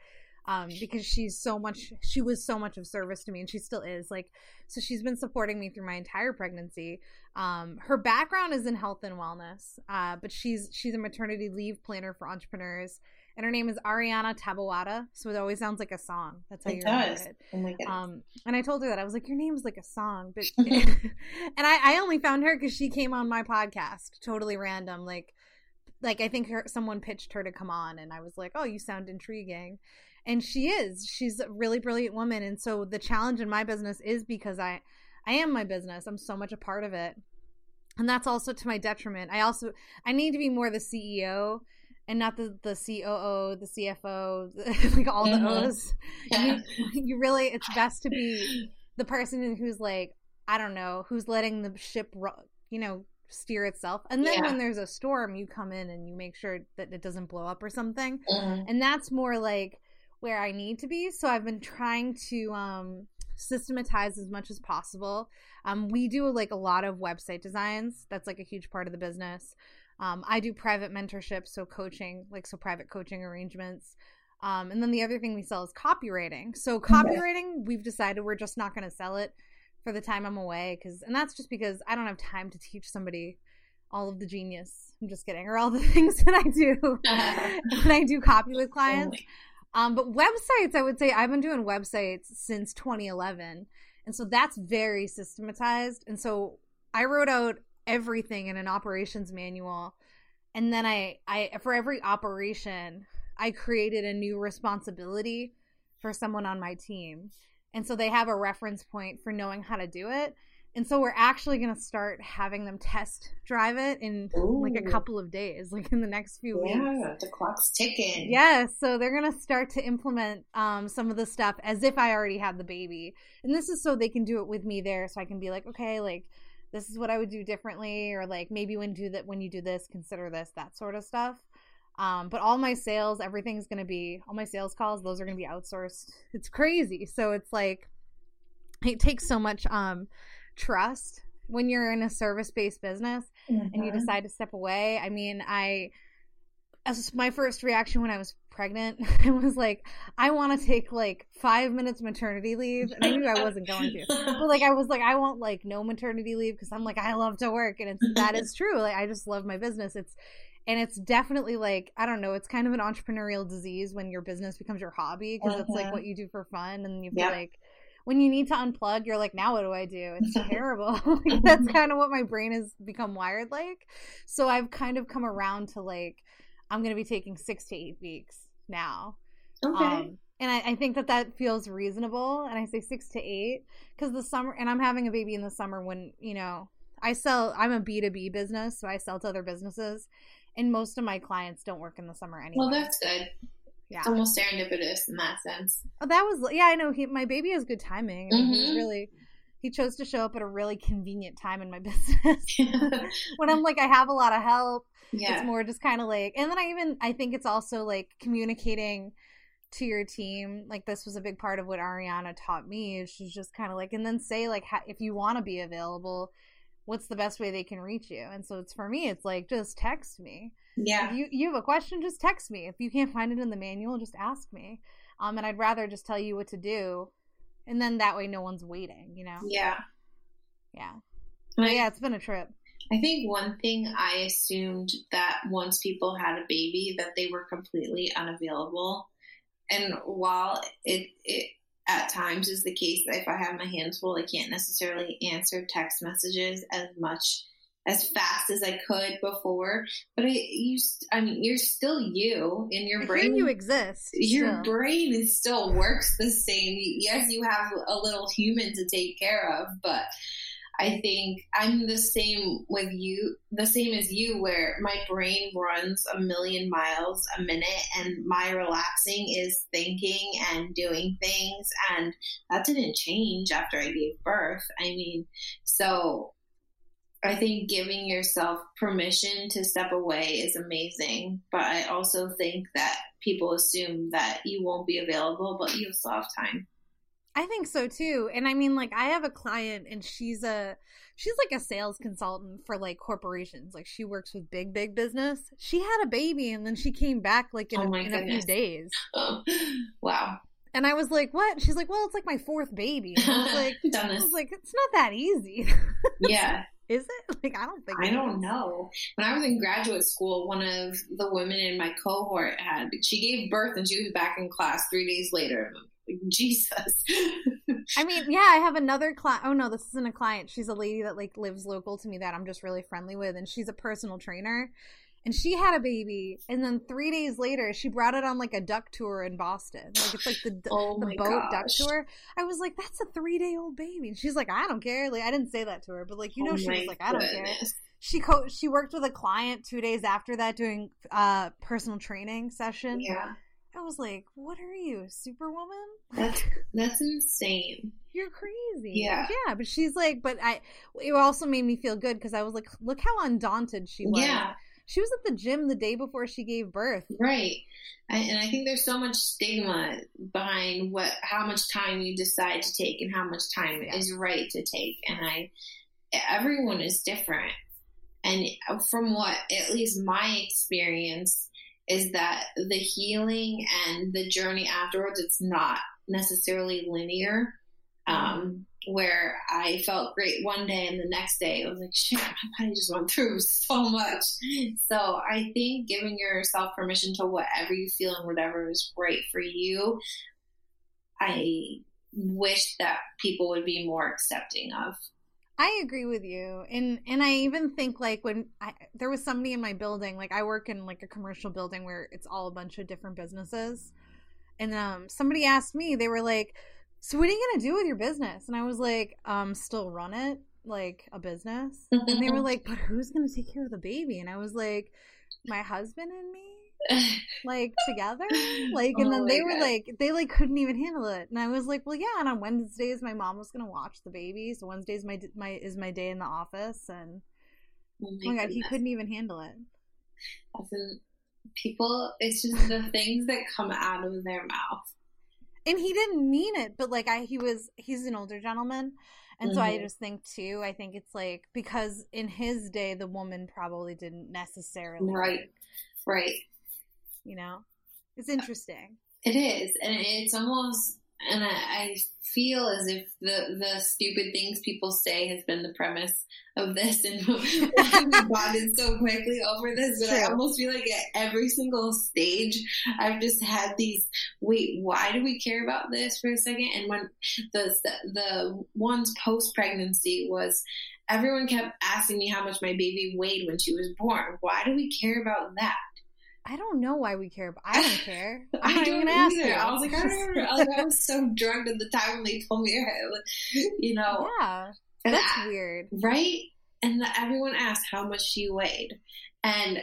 um, because she's so much she was so much of service to me and she still is like so she's been supporting me through my entire pregnancy um, her background is in health and wellness uh, but she's she's a maternity leave planner for entrepreneurs and her name is Ariana Tabawada. So it always sounds like a song. That's how it you does. it. Oh my Um, and I told her that I was like, your name's like a song, but and I, I only found her because she came on my podcast, totally random. Like, like I think her someone pitched her to come on, and I was like, oh, you sound intriguing and she is she's a really brilliant woman and so the challenge in my business is because i i am my business i'm so much a part of it and that's also to my detriment i also i need to be more the ceo and not the the coo the cfo the, like all mm-hmm. the o's yeah. you, you really it's best to be the person who's like i don't know who's letting the ship you know steer itself. And then yeah. when there's a storm, you come in and you make sure that it doesn't blow up or something. Mm-hmm. And that's more like where I need to be. So I've been trying to um, systematize as much as possible. Um, we do like a lot of website designs. That's like a huge part of the business. Um, I do private mentorship, so coaching, like so private coaching arrangements. Um, and then the other thing we sell is copywriting. So copywriting, we've decided we're just not going to sell it for the time I'm away, because and that's just because I don't have time to teach somebody all of the genius. I'm just kidding, or all the things that I do when I do copy with clients. Um, but websites, I would say I've been doing websites since 2011. And so that's very systematized. And so I wrote out everything in an operations manual. And then I, I for every operation, I created a new responsibility for someone on my team. And so they have a reference point for knowing how to do it. And so we're actually going to start having them test drive it in Ooh. like a couple of days, like in the next few yeah, weeks. Yeah, the clock's ticking. Yeah, so they're going to start to implement um, some of the stuff as if I already had the baby. And this is so they can do it with me there so I can be like, okay, like this is what I would do differently or like maybe when do that when you do this, consider this, that sort of stuff. Um, but all my sales, everything's going to be all my sales calls, those are going to be outsourced. It's crazy. So it's like it takes so much um trust when you're in a service-based business mm-hmm. and you mm-hmm. decide to step away. I mean, I as my first reaction when I was pregnant, I was like, I want to take like five minutes maternity leave, and I knew I wasn't going to. But like, I was like, I want like no maternity leave because I'm like, I love to work, and it's that is true. Like, I just love my business. It's and it's definitely like I don't know. It's kind of an entrepreneurial disease when your business becomes your hobby because it's like mm-hmm. what you do for fun, and you feel yep. like when you need to unplug, you're like, now what do I do? It's terrible. like, that's kind of what my brain has become wired like. So I've kind of come around to like, I'm going to be taking six to eight weeks now. Okay. Um, and I, I, think that that feels reasonable. And I say six to eight because the summer, and I'm having a baby in the summer when, you know, I sell, I'm a B2B business, so I sell to other businesses. And most of my clients don't work in the summer anyway. Well, that's good yeah. It's almost serendipitous in that sense. Oh, that was yeah. I know he, my baby has good timing. I mean, mm-hmm. really, he chose to show up at a really convenient time in my business. when I'm like, I have a lot of help. Yeah. It's more just kind of like, and then I even I think it's also like communicating to your team. Like this was a big part of what Ariana taught me. She's just kind of like, and then say like, if you want to be available, what's the best way they can reach you? And so it's for me, it's like just text me. Yeah. If you you have a question, just text me. If you can't find it in the manual, just ask me. Um, and I'd rather just tell you what to do, and then that way no one's waiting. You know. Yeah. Yeah. But yeah, it's been a trip. I think one thing I assumed that once people had a baby that they were completely unavailable. And while it it at times is the case that if I have my hands full, I can't necessarily answer text messages as much as fast as I could before. But I, you, I mean, you're still you in your brain. you exist. Your still. brain is still works the same. Yes, you have a little human to take care of, but I think I'm the same with you, the same as you, where my brain runs a million miles a minute and my relaxing is thinking and doing things. And that didn't change after I gave birth. I mean, so I think giving yourself permission to step away is amazing, but I also think that people assume that you won't be available, but you'll still have time. I think so too. And I mean, like, I have a client and she's a, she's like a sales consultant for like corporations. Like, she works with big, big business. She had a baby and then she came back like in, oh a, in a few days. Oh, wow. And I was like, "What?" She's like, "Well, it's like my fourth baby." And I was like, "I was like, it's not that easy." yeah, is it? Like, I don't think. I don't is. know. When I was in graduate school, one of the women in my cohort had she gave birth and she was back in class three days later. Jesus. I mean, yeah, I have another client. Oh no, this isn't a client. She's a lady that like lives local to me that I'm just really friendly with, and she's a personal trainer and she had a baby and then three days later she brought it on like a duck tour in boston like it's like the, oh the boat gosh. duck tour i was like that's a three day old baby and she's like i don't care like i didn't say that to her but like you know oh she was like i don't care she co- she worked with a client two days after that doing uh personal training session yeah I was like, "What are you, Superwoman?" That's that's insane. You're crazy. Yeah, yeah. But she's like, but I. It also made me feel good because I was like, "Look how undaunted she was." Yeah, she was at the gym the day before she gave birth. Right. and I think there's so much stigma behind what how much time you decide to take and how much time yeah. is right to take. And I everyone is different. And from what at least my experience is that the healing and the journey afterwards it's not necessarily linear. Um, where I felt great one day and the next day I was like, shit, my body just went through so much. So I think giving yourself permission to whatever you feel and whatever is right for you, I wish that people would be more accepting of. I agree with you. And and I even think like when I, there was somebody in my building, like I work in like a commercial building where it's all a bunch of different businesses. And um somebody asked me, they were like, so what are you gonna do with your business? And I was like, um, still run it like a business. and they were like, but who's gonna take care of the baby? And I was like, my husband and me, like together, like. And oh then they were like, they like couldn't even handle it. And I was like, well, yeah. And on Wednesdays, my mom was gonna watch the baby. So Wednesdays my my is my day in the office, and oh my, oh my God, he couldn't even handle it. people, it's just the things that come out of their mouth and he didn't mean it but like i he was he's an older gentleman and mm-hmm. so i mm-hmm. just think too i think it's like because in his day the woman probably didn't necessarily right right you know it's uh, interesting it is and it's almost and I, I, feel as if the the stupid things people say has been the premise of this, and we bonded so quickly over this. But I almost feel like at every single stage, I've just had these. Wait, why do we care about this for a second? And when the the, the ones post pregnancy was. Everyone kept asking me how much my baby weighed when she was born. Why do we care about that? I don't know why we care, but I don't care. I'm even gonna you. I was like, I don't remember. I was, like, I was so drugged at the time when they told me, you know. Yeah, that's I, weird, right? And the, everyone asked how much she weighed, and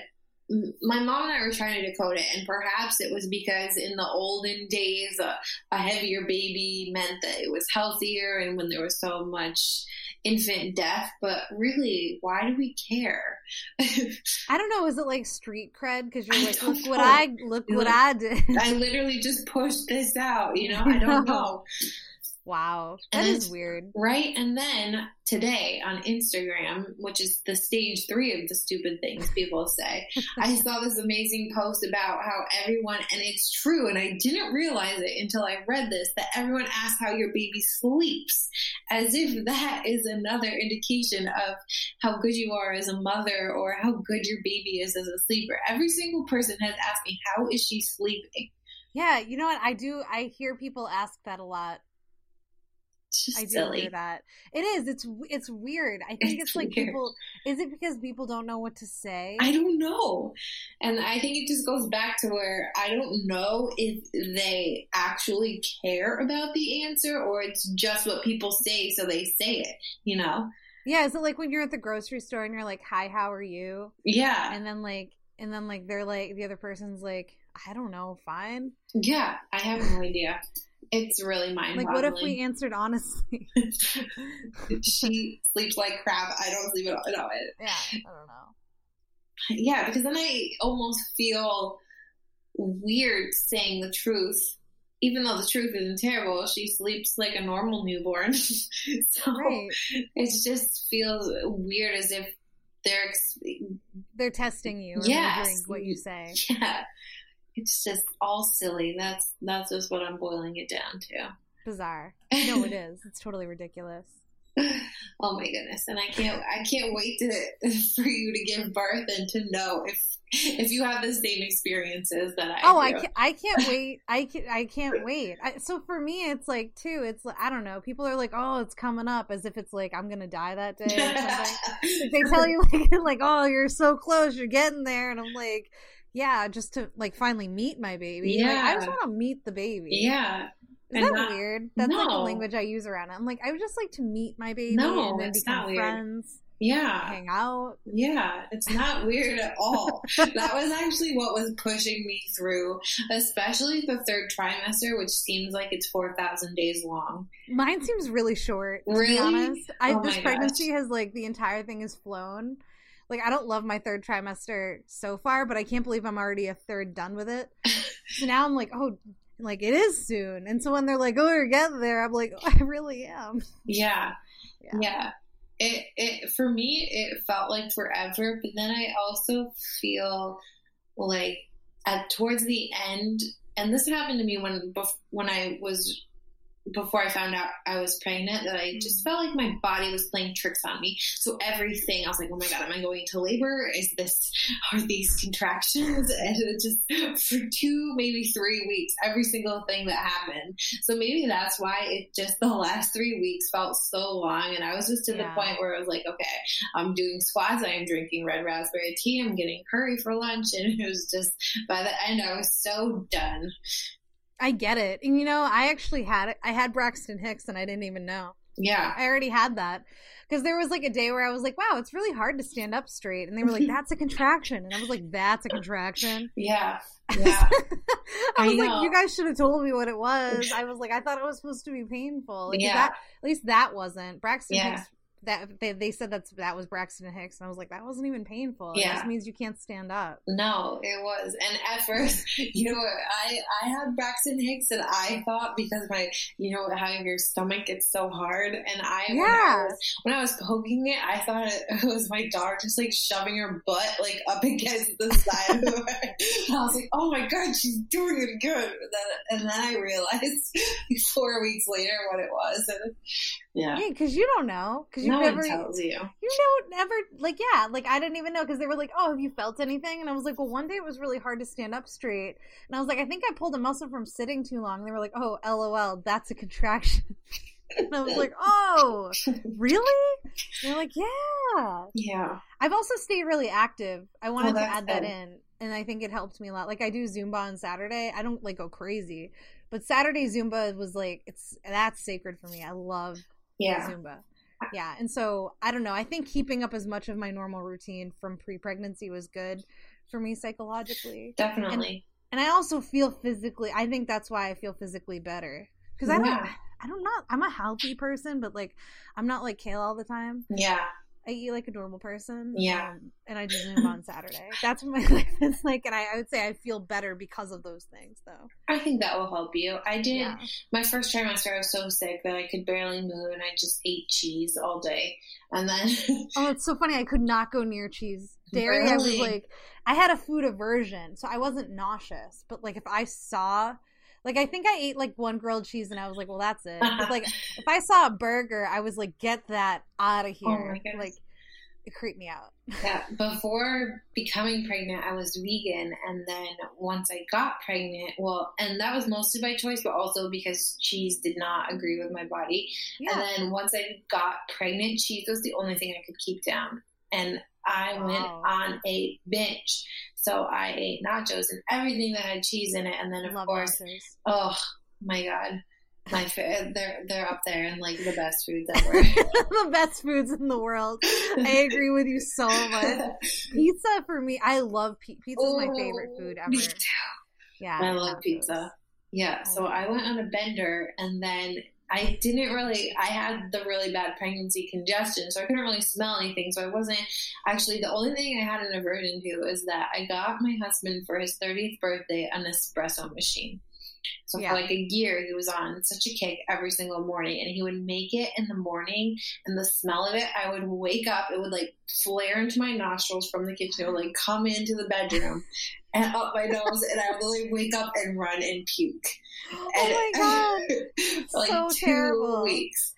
my mom and I were trying to decode it, and perhaps it was because in the olden days, a, a heavier baby meant that it was healthier, and when there was so much infant death, but really, why do we care? I don't know. Is it like street cred? Because you're like, look know. what I look what I did. I literally just pushed this out. You know, I don't know. Wow, that and is weird. Right. And then today on Instagram, which is the stage three of the stupid things people say, I saw this amazing post about how everyone, and it's true, and I didn't realize it until I read this, that everyone asks how your baby sleeps, as if that is another indication of how good you are as a mother or how good your baby is as a sleeper. Every single person has asked me, How is she sleeping? Yeah, you know what? I do. I hear people ask that a lot I do silly. hear that. It is. It's it's weird. I think it's, it's like weird. people. Is it because people don't know what to say? I don't know, and I think it just goes back to where I don't know if they actually care about the answer or it's just what people say, so they say it. You know? Yeah. Is it like when you're at the grocery store and you're like, "Hi, how are you?" Yeah, and then like, and then like they're like, the other person's like, "I don't know, fine." Yeah, I have no idea. It's really mind Like, what if we answered honestly? she sleeps like crap. I don't sleep at all. No, yeah, I don't know. Yeah, because then I almost feel weird saying the truth, even though the truth isn't terrible. She sleeps like a normal newborn, so right. it just feels weird as if they're they're testing you. Yeah, what you say. Yeah, it's just all silly. That's that's just what I'm boiling it down to. Bizarre. No, it is. It's totally ridiculous. oh my goodness! And I can't I can't wait to for you to give birth and to know if if you have the same experiences that I oh do. I can't, I can't wait I can I can't wait I, so for me it's like too it's I don't know people are like oh it's coming up as if it's like I'm gonna die that day or something they tell you like like oh you're so close you're getting there and I'm like yeah just to like finally meet my baby yeah like, I just want to meet the baby yeah is that not, weird? That's no. like the language I use around it. I'm like, I would just like to meet my baby no, and then become friends. Yeah. Hang out. Yeah. It's not weird at all. that was actually what was pushing me through, especially the third trimester, which seems like it's 4,000 days long. Mine seems really short. To really? be honest. I, oh this pregnancy gosh. has like the entire thing is flown. Like, I don't love my third trimester so far, but I can't believe I'm already a third done with it. so now I'm like, oh, like it is soon. And so when they're like, "Oh, you're getting there," I'm like, oh, "I really am." Yeah. yeah, yeah. It it for me it felt like forever, but then I also feel like at towards the end, and this happened to me when when I was before I found out I was pregnant that I just mm. felt like my body was playing tricks on me. So everything, I was like, oh my God, am I going to labor? Is this, are these contractions? And it just for two, maybe three weeks, every single thing that happened. So maybe that's why it just the last three weeks felt so long. And I was just to yeah. the point where I was like, okay, I'm doing squats. I am drinking red raspberry tea. I'm getting curry for lunch. And it was just by the end, I was so done. I get it. And you know, I actually had it. I had Braxton Hicks and I didn't even know. Yeah. I already had that. Because there was like a day where I was like, wow, it's really hard to stand up straight. And they were like, mm-hmm. that's a contraction. And I was like, that's a contraction. Yeah. Yeah. I was I like, you guys should have told me what it was. I was like, I thought it was supposed to be painful. Like, yeah. That, at least that wasn't. Braxton yeah. Hicks that they, they said that's that was Braxton Hicks, and I was like, that wasn't even painful. Yeah. It just means you can't stand up. No, it was. And at first, you know, I I had Braxton Hicks, and I thought because my, you know, how your stomach gets so hard, and I yeah. when I was, when I was poking it, I thought it was my daughter just like shoving her butt like up against the side of it. And I was like, oh my god, she's doing it good. And then, and then I realized four weeks later what it was, and yeah. Because you don't know. Because you no never tells you. You don't ever like yeah. Like I didn't even know because they were like, oh, have you felt anything? And I was like, well, one day it was really hard to stand up straight, and I was like, I think I pulled a muscle from sitting too long. And they were like, oh, lol, that's a contraction. and I was like, oh, really? And they're like, yeah, yeah. I've also stayed really active. I oh, wanted oh, to add good. that in, and I think it helped me a lot. Like I do Zumba on Saturday. I don't like go crazy, but Saturday Zumba was like it's that's sacred for me. I love yeah. Zumba. Yeah. And so I don't know. I think keeping up as much of my normal routine from pre pregnancy was good for me psychologically. Definitely. And, and, I also feel physically I think that's why I feel physically better. Because I don't I don't not I'm a healthy person, but like I'm not like kale all the time. Yeah. I eat like a normal person. Yeah. Um, and I just move on Saturday. That's what my life is like. And I, I, would say I feel better because of those things, though. I think that will help you. I did yeah. my first trimester, I was so sick that I could barely move and I just ate cheese all day. And then. oh, it's so funny. I could not go near cheese. Dairy, really? I was like, I had a food aversion. So I wasn't nauseous. But like if I saw like I think I ate like one grilled cheese and I was like, well, that's it. But, like if I saw a burger, I was like, get that out of oh here. Oh like it creeped me out. yeah, before becoming pregnant, I was vegan, and then once I got pregnant, well, and that was mostly by choice, but also because cheese did not agree with my body. Yeah. And then once I got pregnant, cheese was the only thing I could keep down, and I wow. went on a binge. So I ate nachos and everything that had cheese in it, and then of Love course, nachos. oh my god, my they're they're up there and like the best foods ever. the best foods in the world. I agree with you so much. Pizza for me, I love pizza. Pizza is my favorite oh, food ever. Me too. Yeah, I, I love, love pizza. Yeah. So oh. I went on a bender and then I didn't really, I had the really bad pregnancy congestion, so I couldn't really smell anything. So I wasn't actually, the only thing I had an aversion to is that I got my husband for his 30th birthday an espresso machine. So yeah. for like a year, he was on such a kick every single morning, and he would make it in the morning, and the smell of it, I would wake up, it would like flare into my nostrils from the kitchen, it would like come into the bedroom and up my nose, and I literally wake up and run and puke. Oh and, oh my god! for like so two terrible. weeks.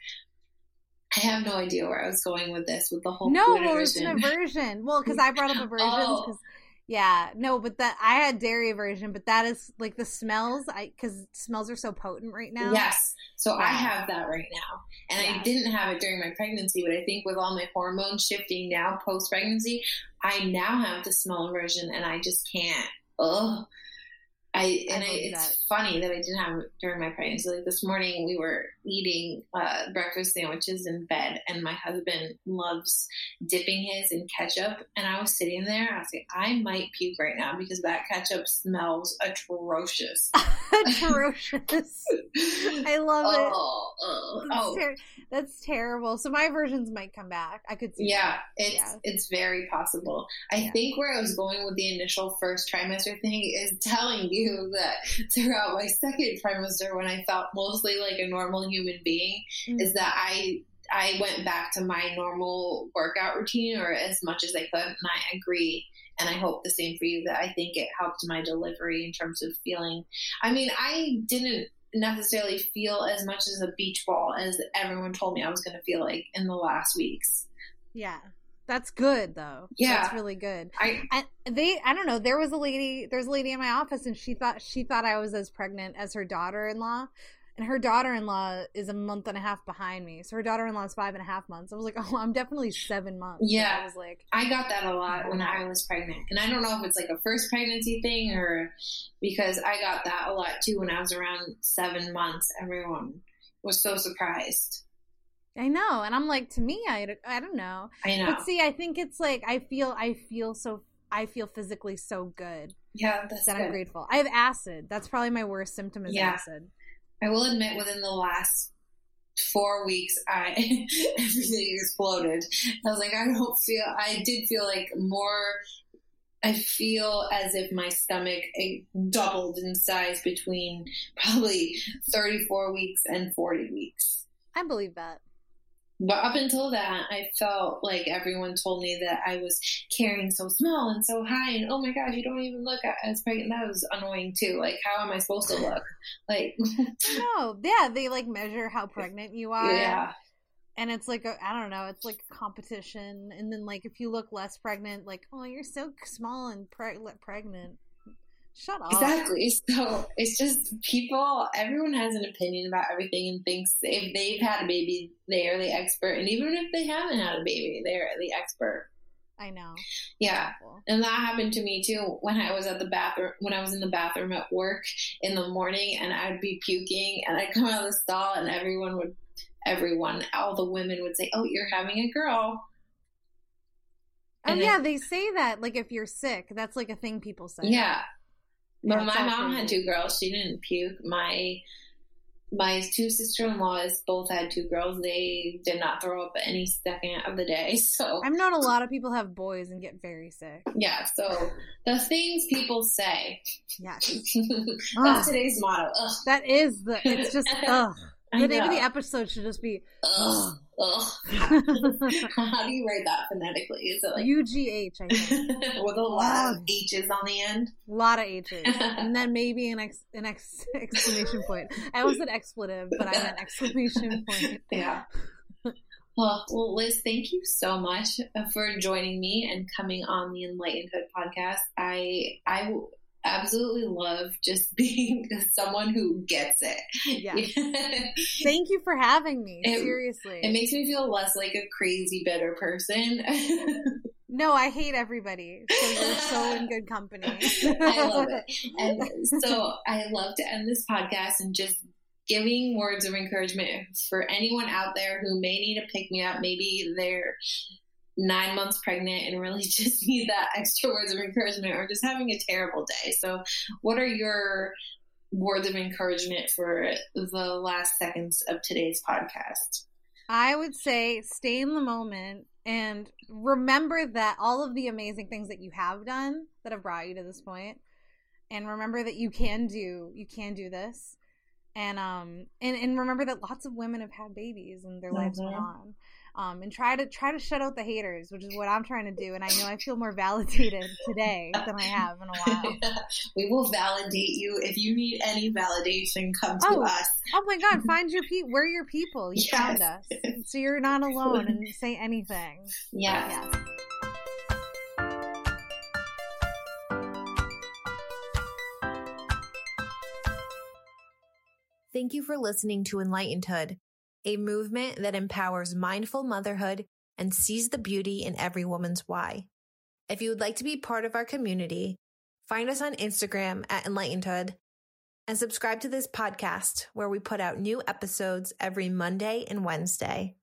I have no idea where I was going with this, with the whole no, well, it's an aversion. Well, because I brought up aversions because. Oh yeah, no, but that I had dairy aversion, but that is like the smells. I because smells are so potent right now. Yes, so yeah. I have that right now, and yeah. I didn't have it during my pregnancy. But I think with all my hormones shifting now post pregnancy, I now have the smell aversion, and I just can't. Ugh, I and I I, it's that. funny that I didn't have it during my pregnancy. Like this morning, we were eating uh, breakfast sandwiches in bed, and my husband loves dipping his in ketchup. And I was sitting there, I was like, I might puke right now because that ketchup smells atrocious. atrocious. I love oh, it. Oh, oh. Ter- that's terrible. So my versions might come back. I could see. Yeah, that. it's yeah. it's very possible. I yeah. think where I was going with the initial first trimester thing is telling you you that throughout my second trimester, when I felt mostly like a normal human being, mm-hmm. is that I I went back to my normal workout routine or as much as I could, and I agree. And I hope the same for you that I think it helped my delivery in terms of feeling. I mean, I didn't necessarily feel as much as a beach ball as everyone told me I was going to feel like in the last weeks. Yeah. That's good though. Yeah, that's really good. I and they, I don't know. There was a lady. There's a lady in my office, and she thought she thought I was as pregnant as her daughter-in-law, and her daughter-in-law is a month and a half behind me. So her daughter-in-law is five and a half months. I was like, oh, I'm definitely seven months. Yeah, I was like, I got that a lot when I was pregnant, and I don't know if it's like a first pregnancy thing or because I got that a lot too when I was around seven months. Everyone was so surprised. I know, and I'm like, to me, I, I don't know. I know. But see, I think it's like I feel I feel so I feel physically so good. Yeah, that's that good. I'm grateful. I have acid. That's probably my worst symptom is yeah. acid. I will admit, within the last four weeks, I everything exploded. I was like, I don't feel. I did feel like more. I feel as if my stomach doubled in size between probably 34 weeks and 40 weeks. I believe that. But up until that, I felt like everyone told me that I was carrying so small and so high, and oh my gosh, you don't even look as pregnant. That was annoying too. Like, how am I supposed to look? Like, no, yeah, they like measure how pregnant you are. Yeah. And it's like I don't know, it's like competition. And then like if you look less pregnant, like oh you're so small and pre- pregnant. Shut up. Exactly. So it's just people, everyone has an opinion about everything and thinks if they've had a baby, they are the expert. And even if they haven't had a baby, they're the expert. I know. Yeah. And that happened to me too when I was at the bathroom, when I was in the bathroom at work in the morning and I'd be puking and I'd come out of the stall and everyone would, everyone, all the women would say, Oh, you're having a girl. Oh, yeah. they say that. Like if you're sick, that's like a thing people say. Yeah. But my mom had two girls. She didn't puke. My my two sister in laws both had two girls. They did not throw up any second of the day. So I've known a lot of people have boys and get very sick. Yeah. So the things people say. Yeah. That's today's motto. Ugh. That is the. It's just ugh. The name of the episode should just be ugh. ugh. How do you write that phonetically? Is it like U G H? I think with a lot of H's on the end. A lot of H's, and then maybe an ex, an ex, exclamation point. I almost said expletive, but I meant exclamation point. Yeah. Well, well, Liz, thank you so much uh, for joining me and coming on the Enlightenedhood podcast. I I absolutely love just being someone who gets it. Yeah. Thank you for having me. It, Seriously. It makes me feel less like a crazy bitter person. no, I hate everybody. So you're so in good company. I love it. And so I love to end this podcast and just giving words of encouragement for anyone out there who may need to pick me up. Maybe they're nine months pregnant and really just need that extra words of encouragement or just having a terrible day. So, what are your words of encouragement for the last seconds of today's podcast? I would say stay in the moment and remember that all of the amazing things that you have done that have brought you to this point and remember that you can do you can do this and um and, and remember that lots of women have had babies and their lives mm-hmm. went on um and try to try to shut out the haters which is what i'm trying to do. And i know i feel more validated today than i have in a while. We will validate you if you need any validation come to oh, us. oh my god find your people we're your people. You yes. found us. So you're not alone and say anything. Yes. yes. Thank you for listening to Enlightenedhood, a movement that empowers mindful motherhood and sees the beauty in every woman's why. If you would like to be part of our community, find us on Instagram at Enlightenedhood and subscribe to this podcast where we put out new episodes every Monday and Wednesday.